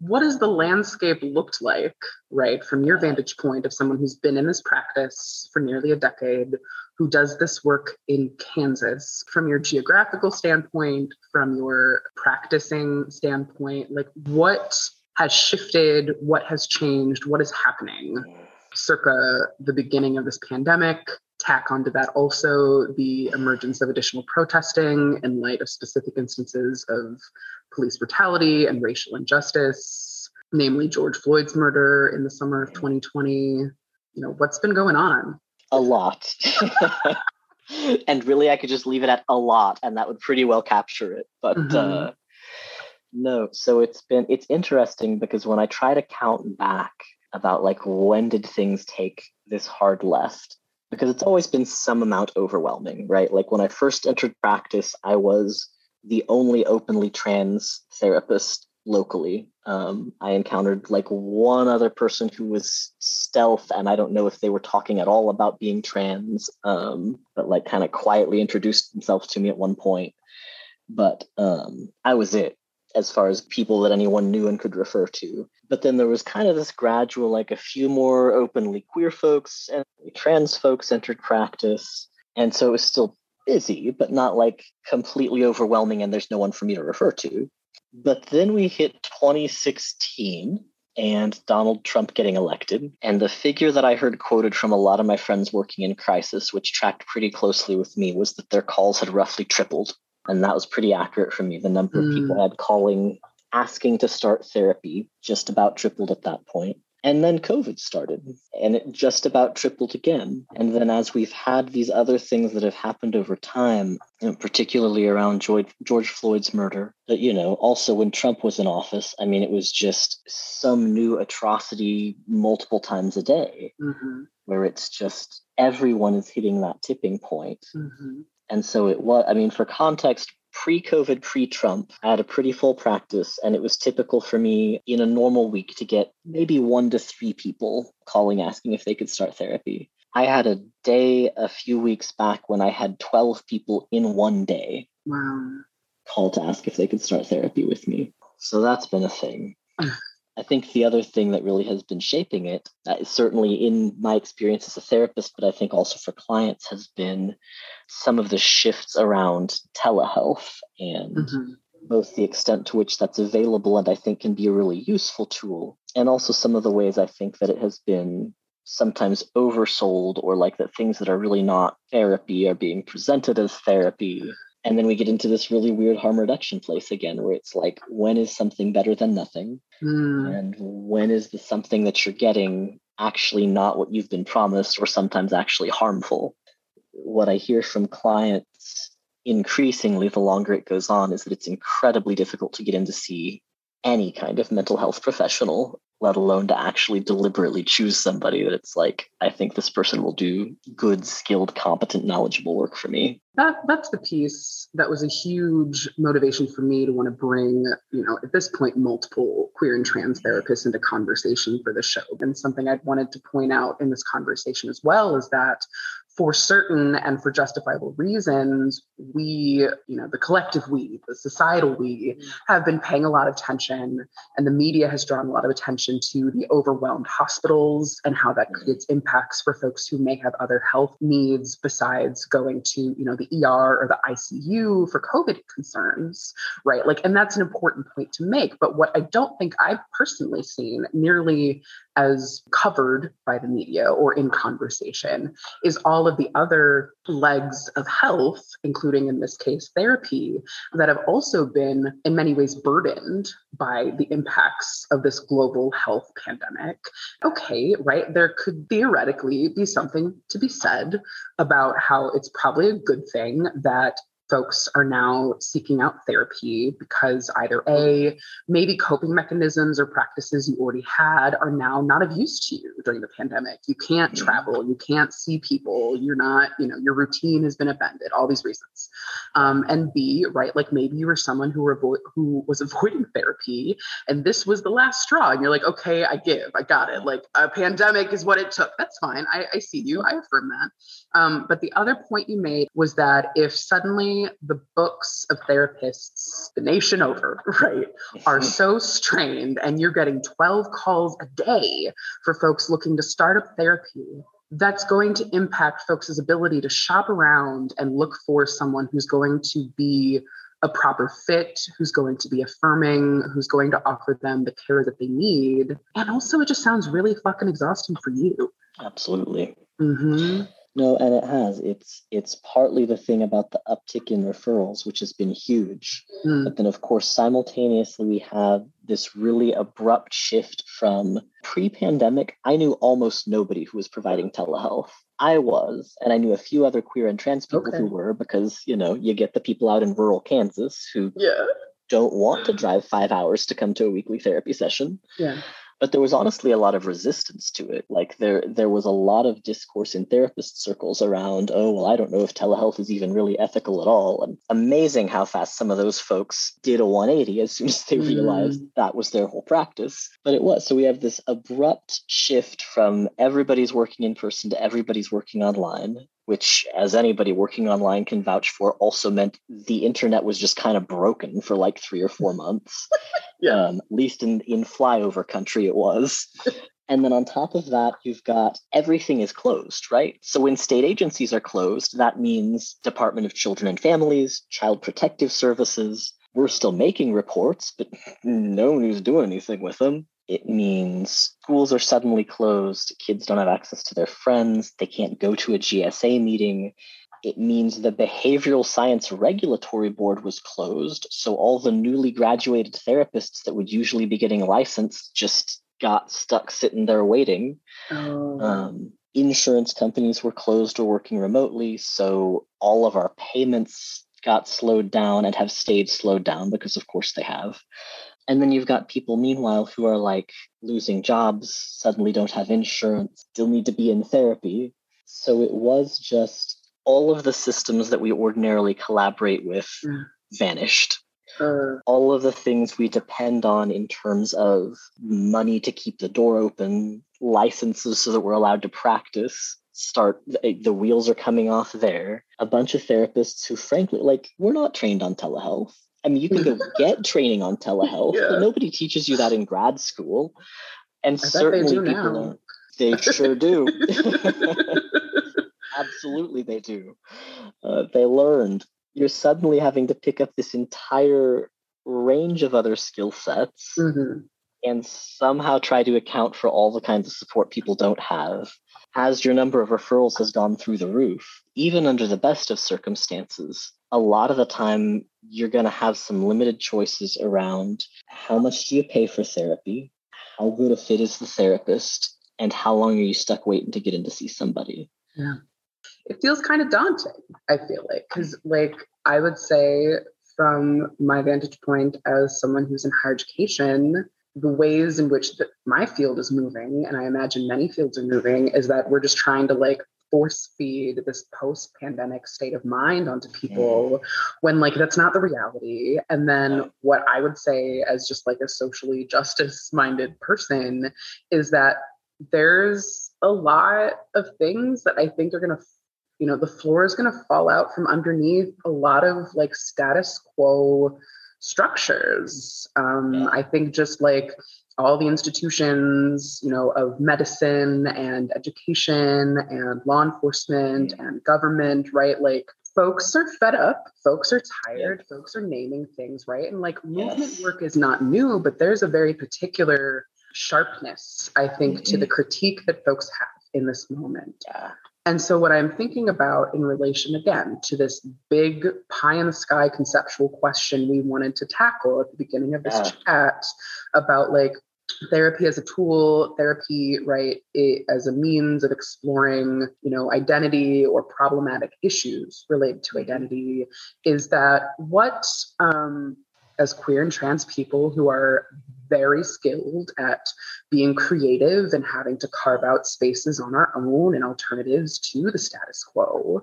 what has the landscape looked like, right, from your vantage point of someone who's been in this practice for nearly a decade, who does this work in Kansas, from your geographical standpoint, from your practicing standpoint? Like, what has shifted? What has changed? What is happening circa the beginning of this pandemic? Tack onto that also the emergence of additional protesting in light of specific instances of police brutality and racial injustice, namely George Floyd's murder in the summer of 2020. You know, what's been going on? A lot. and really, I could just leave it at a lot, and that would pretty well capture it. But mm-hmm. uh, no, so it's been, it's interesting because when I try to count back about like when did things take this hard left, because it's always been some amount overwhelming, right? Like when I first entered practice, I was the only openly trans therapist locally. Um, I encountered like one other person who was stealth, and I don't know if they were talking at all about being trans, um, but like kind of quietly introduced themselves to me at one point. But um, I was it as far as people that anyone knew and could refer to. But then there was kind of this gradual, like a few more openly queer folks and trans folks entered practice. And so it was still busy, but not like completely overwhelming and there's no one for me to refer to. But then we hit 2016 and Donald Trump getting elected. And the figure that I heard quoted from a lot of my friends working in crisis, which tracked pretty closely with me, was that their calls had roughly tripled and that was pretty accurate for me. The number mm. of people I had calling asking to start therapy just about tripled at that point. And then COVID started and it just about tripled again. And then as we've had these other things that have happened over time, particularly around George, George Floyd's murder, that, you know, also when Trump was in office, I mean, it was just some new atrocity multiple times a day Mm-hmm. where it's just everyone is hitting that tipping point. Mm-hmm. And so it was, I mean, for context, pre COVID, pre Trump, I had a pretty full practice, and it was typical for me in a normal week to get maybe one to three people calling asking if they could start therapy. I had a day a few weeks back when I had 12 people in one day Wow. call to ask if they could start therapy with me. So that's been a thing. I think the other thing that really has been shaping it, uh, certainly in my experience as a therapist, but I think also for clients, has been some of the shifts around telehealth and Mhm. both the extent to which that's available and I think can be a really useful tool, and also some of the ways I think that it has been sometimes oversold or like that things that are really not therapy are being presented as therapy. And then we get into this really weird harm reduction place again, where it's like, when is something better than nothing? Mm. And when is the something that you're getting actually not what you've been promised or sometimes actually harmful? What I hear from clients increasingly the longer it goes on is that it's incredibly difficult to get in to see any kind of mental health professional, let alone to actually deliberately choose somebody that it's like, I think this person will do good, skilled, competent, knowledgeable work for me. That that's the piece that was a huge motivation for me to want to bring, you know, at this point, multiple queer and trans therapists into conversation for the show. And something I'd wanted to point out in this conversation as well is that for certain and for justifiable reasons, we, you know, the collective we, the societal we, have been paying a lot of attention, and the media has drawn a lot of attention to the overwhelmed hospitals and how that creates impacts for folks who may have other health needs besides going to, you know, the ER or the ICU for COVID concerns, right? Like, and that's an important point to make. But what I don't think I've personally seen nearly as covered by the media or in conversation is all of the other legs of health, including in this case therapy, that have also been in many ways burdened by the impacts of this global health pandemic. Okay, right? There could theoretically be something to be said about how it's probably a good thing that folks are now seeking out therapy because either A, maybe coping mechanisms or practices you already had are now not of use to you during the pandemic. You can't travel, you can't see people, you're not, you know, your routine has been upended, all these reasons. Um, and B, right, like maybe you were someone who, avo- who was avoiding therapy and this was the last straw. And you're like, okay, I give, I got it. Like a pandemic is what it took. That's fine. I, I see you, I affirm that. Um, but the other point you made was that if suddenly the books of therapists, the nation over, right, are so strained and you're getting 12 calls a day for folks looking to start up therapy, that's going to impact folks' ability to shop around and look for someone who's going to be a proper fit, who's going to be affirming, who's going to offer them the care that they need. And also, it just sounds really fucking exhausting for you. Absolutely. Mm-hmm. No, and it has. It's it's partly the thing about the uptick in referrals, which has been huge. Mm. But then, of course, simultaneously, we have this really abrupt shift from pre pandemic. I knew almost nobody who was providing telehealth. I was, and I knew a few other queer and trans people Okay. who were because, you know, you get the people out in rural Kansas who Yeah. don't want to drive five hours to come to a weekly therapy session Yeah. But there was honestly a lot of resistance to it. Like there there was a lot of discourse in therapist circles around oh well i don't know if telehealth is even really ethical at all. And amazing how fast some of those folks did a 180 as soon as they Mm. realized that was their whole practice. But it was so we have this abrupt shift from everybody's working in person to everybody's working online which as anybody working online can vouch for also meant the internet was just kind of broken for like three or four months Yeah. um, at least in, in flyover country it was. and then on top of that, you've got everything is closed, right? So when state agencies are closed, that means Department of Children and Families, Child Protective Services. We're still making reports, but no one who's doing anything with them. It means schools are suddenly closed, kids don't have access to their friends, they can't go to a GSA meeting, it means the Behavioral Science Regulatory Board was closed. So all the newly graduated therapists that would usually be getting licensed just got stuck sitting there waiting. Oh. Um, insurance companies were closed or working remotely, so all of our payments got slowed down and have stayed slowed down because, of course, they have. And then you've got people, meanwhile, who are like losing jobs, suddenly don't have insurance, still need to be in therapy. So it was just all of the systems that we ordinarily collaborate with Mm. vanished. All of the things we depend on in terms of money to keep the door open, licenses so that we're allowed to practice, start the the wheels are coming off there. A bunch of therapists who, frankly, like, we're not trained on telehealth. I mean, you can go get training on telehealth, Yeah. but nobody teaches you that in grad school. And I bet they certainly do people now. They sure do. Absolutely, they do. Uh, they learned. You're suddenly having to pick up this entire range of other skill sets mhm. and somehow try to account for all the kinds of support people don't have. As your number of referrals has gone through the roof, even under the best of circumstances, a lot of the time you're going to have some limited choices around how much do you pay for therapy, how good a fit is the therapist, and how long are you stuck waiting to get in to see somebody. Yeah. It feels kind of daunting i feel like because like i would say from my vantage point as someone who's in higher education the ways in which the, my field is moving and i imagine many fields are moving is that we're just trying to like force feed this post pandemic state of mind onto people when like that's not the reality and then what i would say as just like a socially justice minded person is that there's a lot of things that I think are going to, you know, the floor is going to fall out from underneath a lot of like status quo structures. Um. I think just like all the institutions, you know, of medicine and education and law enforcement and government, right? Like folks are fed up, folks are tired, folks are naming things, right? And like movement Yes. work is not new, but there's a very particular sharpness, I think, to the mm-hmm. critique that folks have in this moment. Yeah. And so, what I'm thinking about in relation again to this big pie in the sky conceptual question we wanted to tackle at the beginning of this Yeah. chat about like therapy as a tool, therapy, right, it, as a means of exploring, you know, identity or problematic issues related to identity, is that what, um, as queer and trans people who are very skilled at being creative and having to carve out spaces on our own and alternatives to the status quo.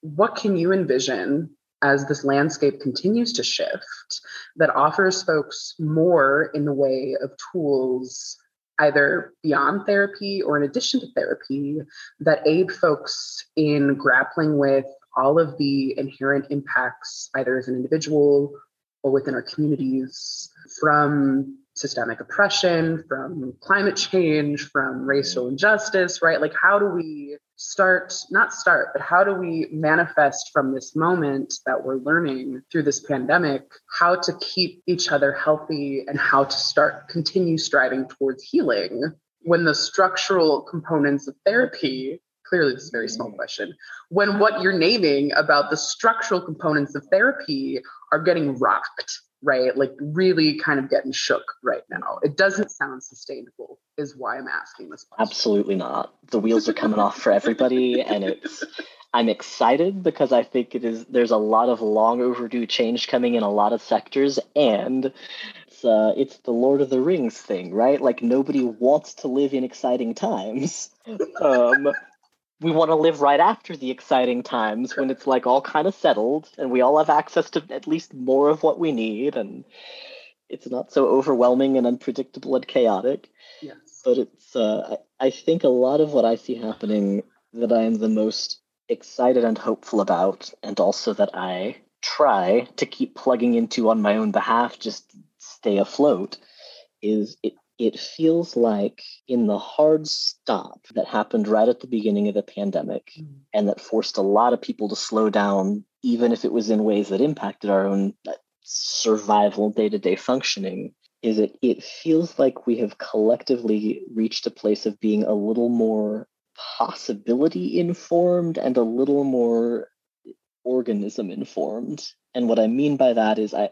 What can you envision as this landscape continues to shift that offers folks more in the way of tools, either beyond therapy or in addition to therapy, that aid folks in grappling with all of the inherent impacts, either as an individual or within our communities, from systemic oppression, from climate change, from racial injustice, right? Like, how do we start, not start, but how do we manifest from this moment that we're learning through this pandemic, how to keep each other healthy and how to start, continue striving towards healing when the structural components of therapy clearly this is a very small mm. question when what you're naming about the structural components of therapy are getting rocked right like really kind of getting shook right now it doesn't sound sustainable is why i'm asking this question Absolutely not. The wheels are coming off for everybody, and it's. I'm excited because I think it is. There's a lot of long overdue change coming in a lot of sectors, and it's uh, it's the Lord of the Rings thing, right? Like nobody wants to live in exciting times. Um, we want to live right after the exciting times when it's like all kind of settled, and we all have access to at least more of what we need, and it's not so overwhelming and unpredictable and chaotic. Yes. But it's uh, I, I think a lot of what I see happening that I am the most excited and hopeful about, and also that I try to keep plugging into on my own behalf, just stay afloat, is it it feels like in the hard stop that happened right at the beginning of the pandemic and that forced a lot of people to slow down, even if it was in ways that impacted our own uh, survival day to day functioning is it it feels like we have collectively reached a place of being a little more possibility informed and a little more organism informed. And what i mean by that is i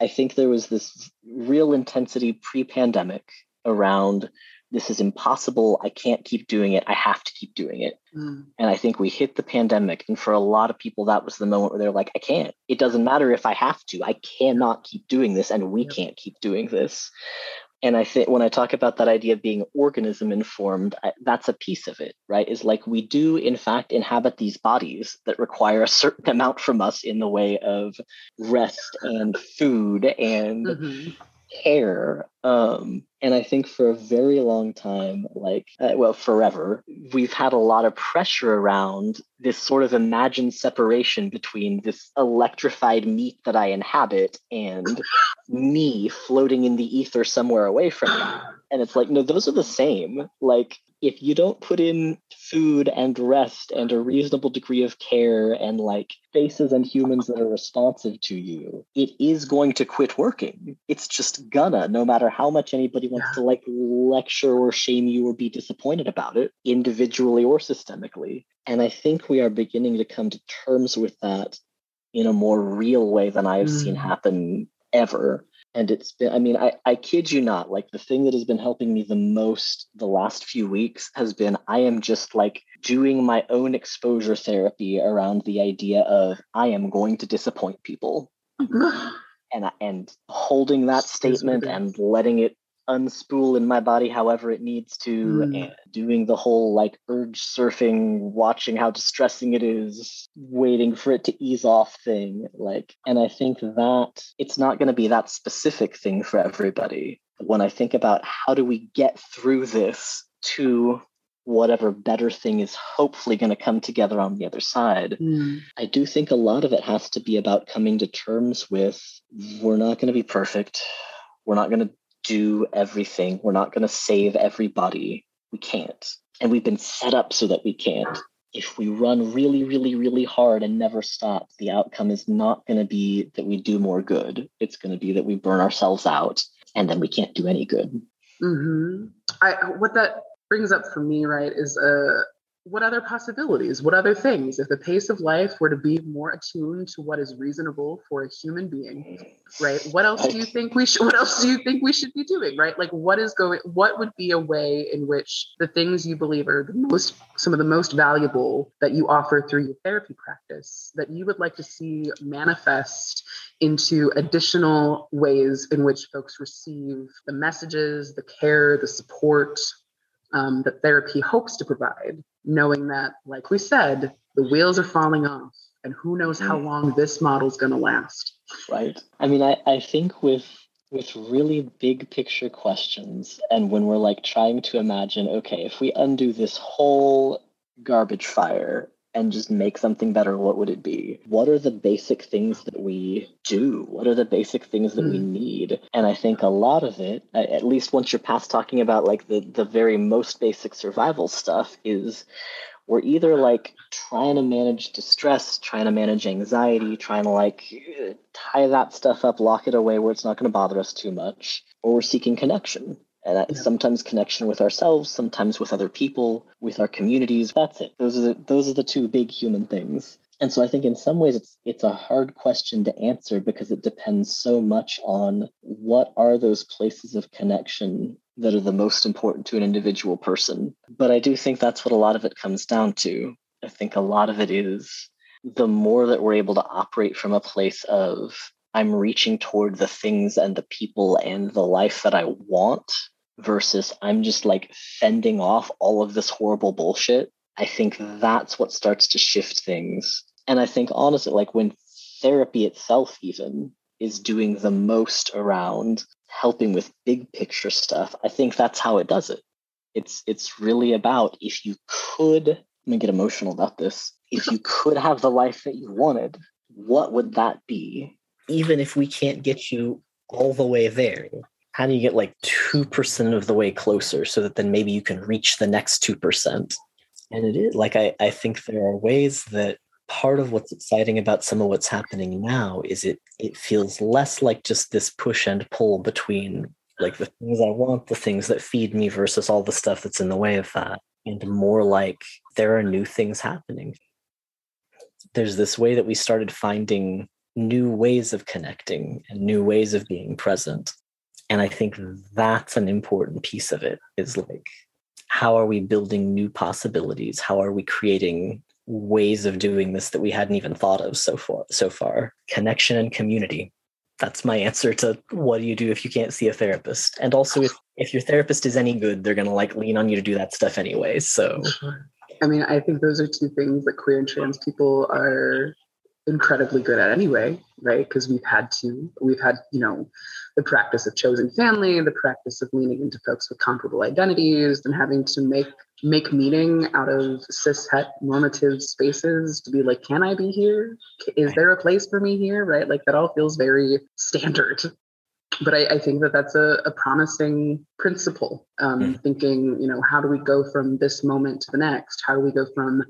i think there was this real intensity pre-pandemic around this is impossible. I can't keep doing it. I have to keep doing it. Mm. And I think we hit the pandemic. And for a lot of people, that was the moment where they're like, I can't. It doesn't matter if I have to. I cannot keep doing this. And we yep. can't keep doing this. And I think when I talk about that idea of being organism informed, I, that's a piece of it, right? Is like we do, in fact, inhabit these bodies that require a certain amount from us in the way of rest and food and mm-hmm care. Um, and I think for a very long time, like, uh, well, forever, we've had a lot of pressure around this sort of imagined separation between this electrified meat that I inhabit and me floating in the ether somewhere away from that. And it's like, no, those are the same. Like, if you don't put in food and rest and a reasonable degree of care and like faces and humans that are responsive to you, it is going to quit working. It's just gonna, no matter how much anybody wants yeah. to like lecture or shame you or be disappointed about it, individually or systemically. And I think we are beginning to come to terms with that in a more real way than I have mm. seen happen ever and it's been i mean I, I kid you not like the thing that has been helping me the most the last few weeks has been i am just like doing my own exposure therapy around the idea of i am going to disappoint people. And and holding that statement and letting it unspool in my body however it needs to mm. and doing the whole like urge surfing watching how distressing it is waiting for it to ease off thing like and i think that it's not going to be that specific thing for everybody but when i think about how do we get through this to whatever better thing is hopefully going to come together on the other side. Mm. I do think a lot of it has to be about coming to terms with we're not going to be perfect. We're not going to do everything. We're not going to save everybody. We can't. And we've been set up so that we can't. If we run really, really, really hard and never stop, the outcome is not going to be that we do more good. It's going to be that we burn ourselves out and then we can't do any good. Mm-hmm. I, what that brings up for me, right, is a what other possibilities, what other things, if the pace of life were to be more attuned to what is reasonable for a human being, right? What else do you think we should, what else do you think we should be doing, right? Like what is going, what would be a way in which the things you believe are the most, some of the most valuable that you offer through your therapy practice that you would like to see manifest into additional ways in which folks receive the messages, the care, the support, um, that therapy hopes to provide, knowing that, like we said, the wheels are falling off and who knows how mm. long this model is going to last. Right. I mean, I, I think with with really big picture questions and when we're like trying to imagine okay if we undo this whole garbage fire and just make something better, what would it be? What are the basic things that we do? What are the basic things that mm. we hmm. need? And I think a lot of it, at least once you're past talking about like the, the very most basic survival stuff, is we're either like trying to manage distress, trying to manage anxiety, trying to like tie that stuff up, lock it away where it's not going to bother us too much, or we're seeking connection and that, yeah. sometimes connection with ourselves sometimes with other people with our communities. That's it. Those are the, those are the two big human things. And so i think in some ways it's it's a hard question to answer because it depends so much on what are those places of connection that are the most important to an individual person. But i do think that's what a lot of it comes down to. I think a lot of it is the more that we're able to operate from a place of I'm reaching toward the things and the people and the life that I want versus I'm just like fending off all of this horrible bullshit. I think that's what starts to shift things. And I think honestly, like when therapy itself even is doing the most around helping with big picture stuff, I think that's how it does it. It's it's really about if you could, let me get emotional about this. If you could have the life that you wanted, what would that be? Even if we can't get you all the way there, how do you get like 2% of the way closer so that then maybe you can reach the next 2%? And it is like, I, I think there are ways that part of what's exciting about some of what's happening now is it it feels less like just this push and pull between like the things I want, the things that feed me versus all the stuff that's in the way of that, and more like there are new things happening. There's this way that we started finding new ways of connecting and new ways of being present And I think that's an important piece of it is like, how are we building new possibilities? How are we creating ways of doing this that we hadn't even thought of so far so far? Connection and community. That's my answer to what do you do if you can't see a therapist? And also if, if your therapist is any good, they're gonna like lean on you to do that stuff anyway. So I mean, I think those are two things that queer and trans people are incredibly good at anyway, right? Because we've had to, we've had, you know, the practice of chosen family, the practice of leaning into folks with comparable identities, and having to make make meaning out of cis het normative spaces to be like, can I be here? Is there a place for me here? Right? Like that all feels very standard but I, I, think that that's a, a promising principle. Um, mm. Thinking, you know, how do we go from this moment to the next? How do we go from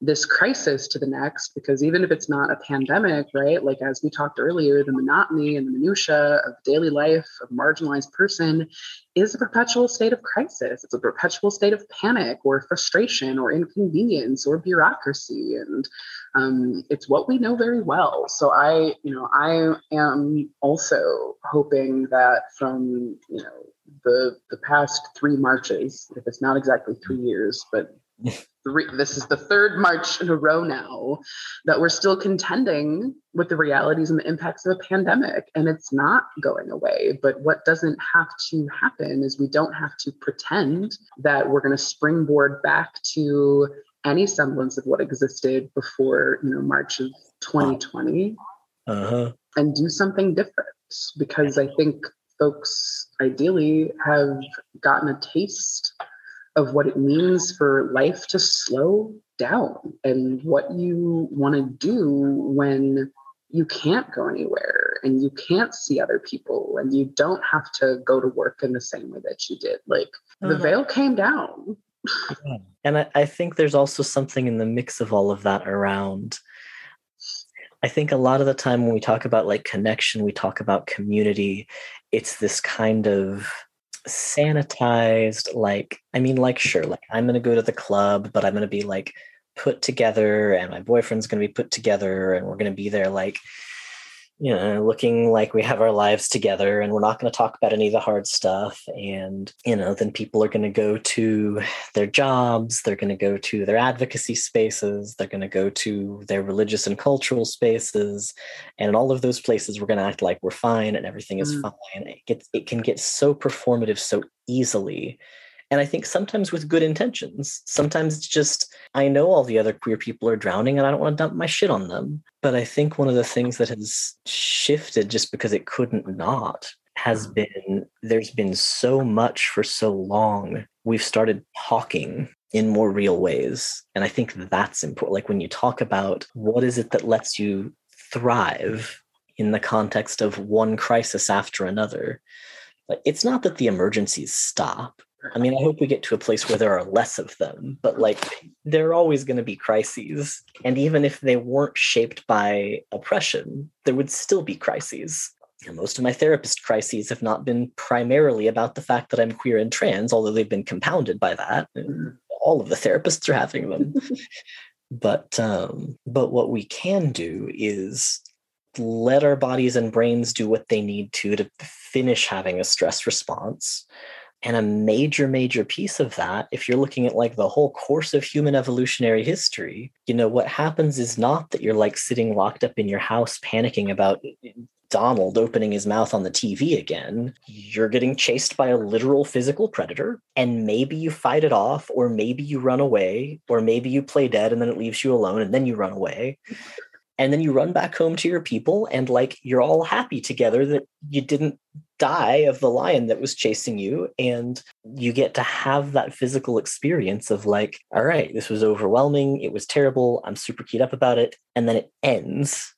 this crisis to the next? Because even if it's not a pandemic, right? Like as we talked earlier, the monotony and the minutia of daily life of marginalized person is a perpetual state of crisis. It's a perpetual state of panic or frustration or inconvenience or bureaucracy. And um, it's what we know very well. So I, you know, I am also hoping that from, you know, the the past three marches, if it's not exactly three years, but three, this is the third march in a row now that we're still contending with the realities and the impacts of a pandemic and it's not going away but what doesn't have to happen is we don't have to pretend that we're going to springboard back to any semblance of what existed before you know march of 2020 uh-huh. and do something different because i think folks ideally have gotten a taste of what it means for life to slow down and what you want to do when you can't go anywhere and you can't see other people and you don't have to go to work in the same way that you did. Like the uh-huh. veil came down. And I, I think there's also something in the mix of all of that around I think a lot of the time when we talk about like connection, we talk about community, it's this kind of sanitized, like, I mean, like, sure, like I'm going to go to the club, but I'm going to be like put together and my boyfriend's going to be put together and we're going to be there like you know, looking like we have our lives together and we're not going to talk about any of the hard stuff. And, you know, then people are going to go to their jobs, they're going to go to their advocacy spaces, they're going to go to their religious and cultural spaces. And in all of those places, we're going to act like we're fine and everything is mm. fine. It gets, it can get so performative so easily and I think sometimes with good intentions. Sometimes it's just, I know all the other queer people are drowning and I don't want to dump my shit on them. But I think one of the things that has shifted just because it couldn't not has mm. been there's been so much for so long. We've started talking in more real ways. And I think that's important. Like when you talk about what is it that lets you thrive in the context of one crisis after another, like it's not that the emergencies stop I mean, I hope we get to a place where there are less of them, but like there are always going to be crises. And even if they weren't shaped by oppression, there would still be crises. And most of my therapist crises have not been primarily about the fact that I'm queer and trans, although they've been compounded by that. All of the therapists are having them. but um, but what we can do is let our bodies and brains do what they need to to finish having a stress response and a major, major piece of that, if you're looking at like the whole course of human evolutionary history, you know, what happens is not that you're like sitting locked up in your house panicking about eh, eh, Donald opening his mouth on the TV again. You're getting chased by a literal physical predator, and maybe you fight it off, or maybe you run away, or maybe you play dead and then it leaves you alone and then you run away and then you run back home to your people and like you're all happy together that you didn't die of the lion that was chasing you and you get to have that physical experience of like all right this was overwhelming it was terrible i'm super keyed up about it and then it ends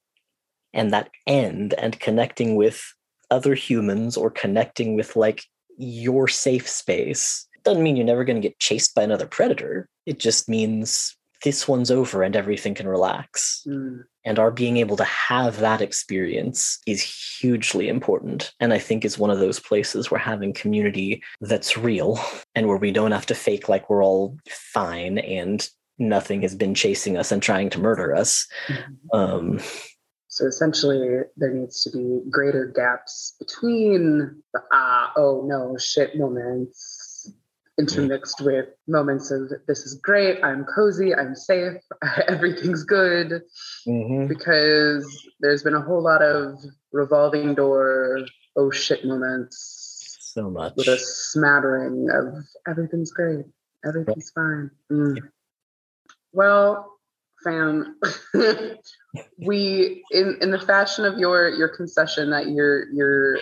and that end and connecting with other humans or connecting with like your safe space doesn't mean you're never going to get chased by another predator it just means this one's over and everything can relax. Mm. And our being able to have that experience is hugely important. And I think is one of those places where having community that's real and where we don't have to fake like we're all fine and nothing has been chasing us and trying to murder us. Mm-hmm. Um, So essentially, there needs to be greater gaps between the ah, oh no, shit moments, intermixed with moments of this is great, I'm cozy, I'm safe, everything's good. Mhm. Because there's been a whole lot of revolving door, oh shit moments So much. with a smattering of everything's great, everything's fine. Mm. Well, fam, we in in the fashion of your your concession that you're you're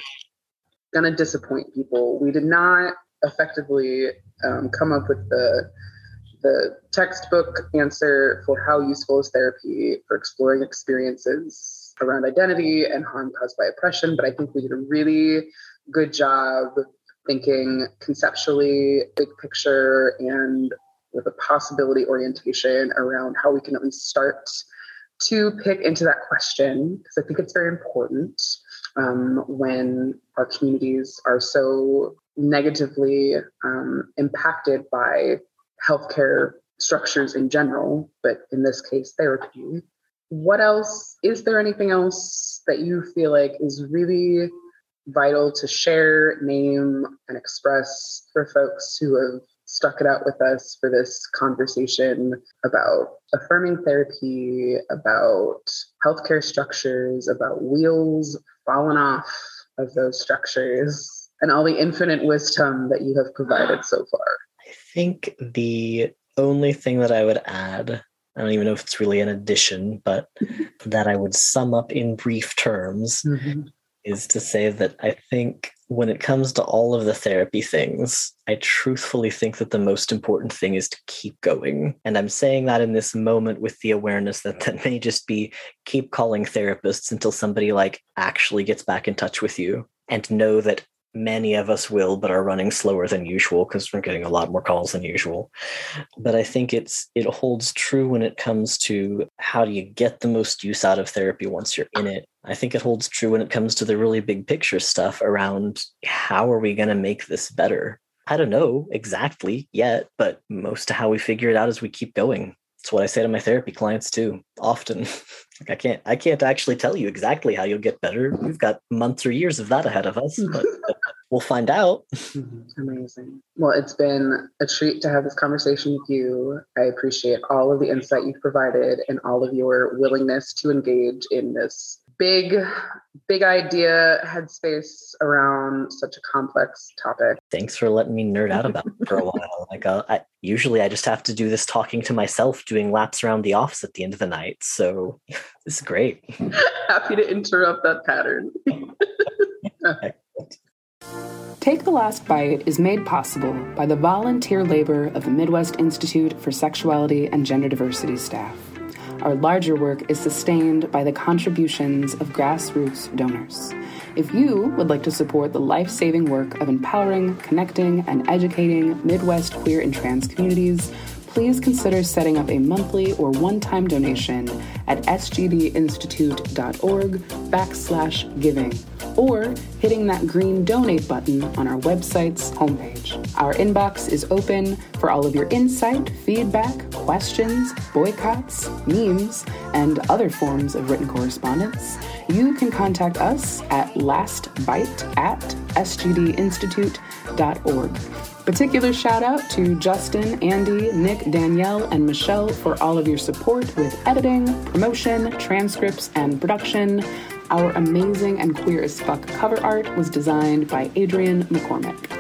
gonna disappoint people. We did not effectively um, come up with the the textbook answer for how useful is therapy for exploring experiences around identity and harm caused by oppression. But I think we did a really good job thinking conceptually, big picture, and with a possibility orientation around how we can at least start to pick into that question because I think it's very important um, when our communities are so negatively um, impacted by healthcare structures in general, but in this case, therapy. What else? Is there anything else that you feel like is really vital to share, name, and express for folks who have stuck it out with us for this conversation about affirming therapy, about healthcare structures, about wheels falling off of those structures, and all the infinite wisdom that you have provided so far. I think the only thing that I would add, I don't even know if it's really an addition, but that I would sum up in brief terms mm-hmm. is to say that I think when it comes to all of the therapy things, I truthfully think that the most important thing is to keep going. And I'm saying that in this moment with the awareness that that may just be keep calling therapists until somebody like actually gets back in touch with you and know that many of us will but are running slower than usual because we're getting a lot more calls than usual. But i think it's it holds true when it comes to how do you get the most use out of therapy once you're in it. I think it holds true when it comes to the really big picture stuff around how are we going to make this better? I don't know exactly yet but most of how we figure it out is we keep going it's what i say to my therapy clients too often like i can't i can't actually tell you exactly how you'll get better we've got months or years of that ahead of us but we'll find out mm-hmm. Amazing. Well, it's been a treat to have this conversation with you. I appreciate all of the insight you've provided and all of your willingness to engage in this big, big idea headspace around such a complex topic. thanks for letting me nerd out about it for a while like uh, I, usually i just have to do this talking to myself doing laps around the office at the end of the night so this is great Happy to interrupt that pattern. Take the Last Bite is made possible by the volunteer labor of the Midwest Institute for Sexuality and Gender Diversity staff. Our larger work is sustained by the contributions of grassroots donors. If you would like to support the life saving work of empowering, connecting, and educating Midwest queer and trans communities, please consider setting up a monthly or one-time donation at sgdinstitute.org backslash giving or hitting that green donate button on our website's homepage. Our inbox is open for all of your insight, feedback, questions, boycotts, memes, and other forms of written correspondence. You can contact us at lastbite at sgdinstitute.org. Particular shout out to Justin, Andy, Nick, Danielle, and Michelle for all of your support with editing, promotion, transcripts, and production. Our amazing and queer as fuck cover art was designed by Adrian McCormick.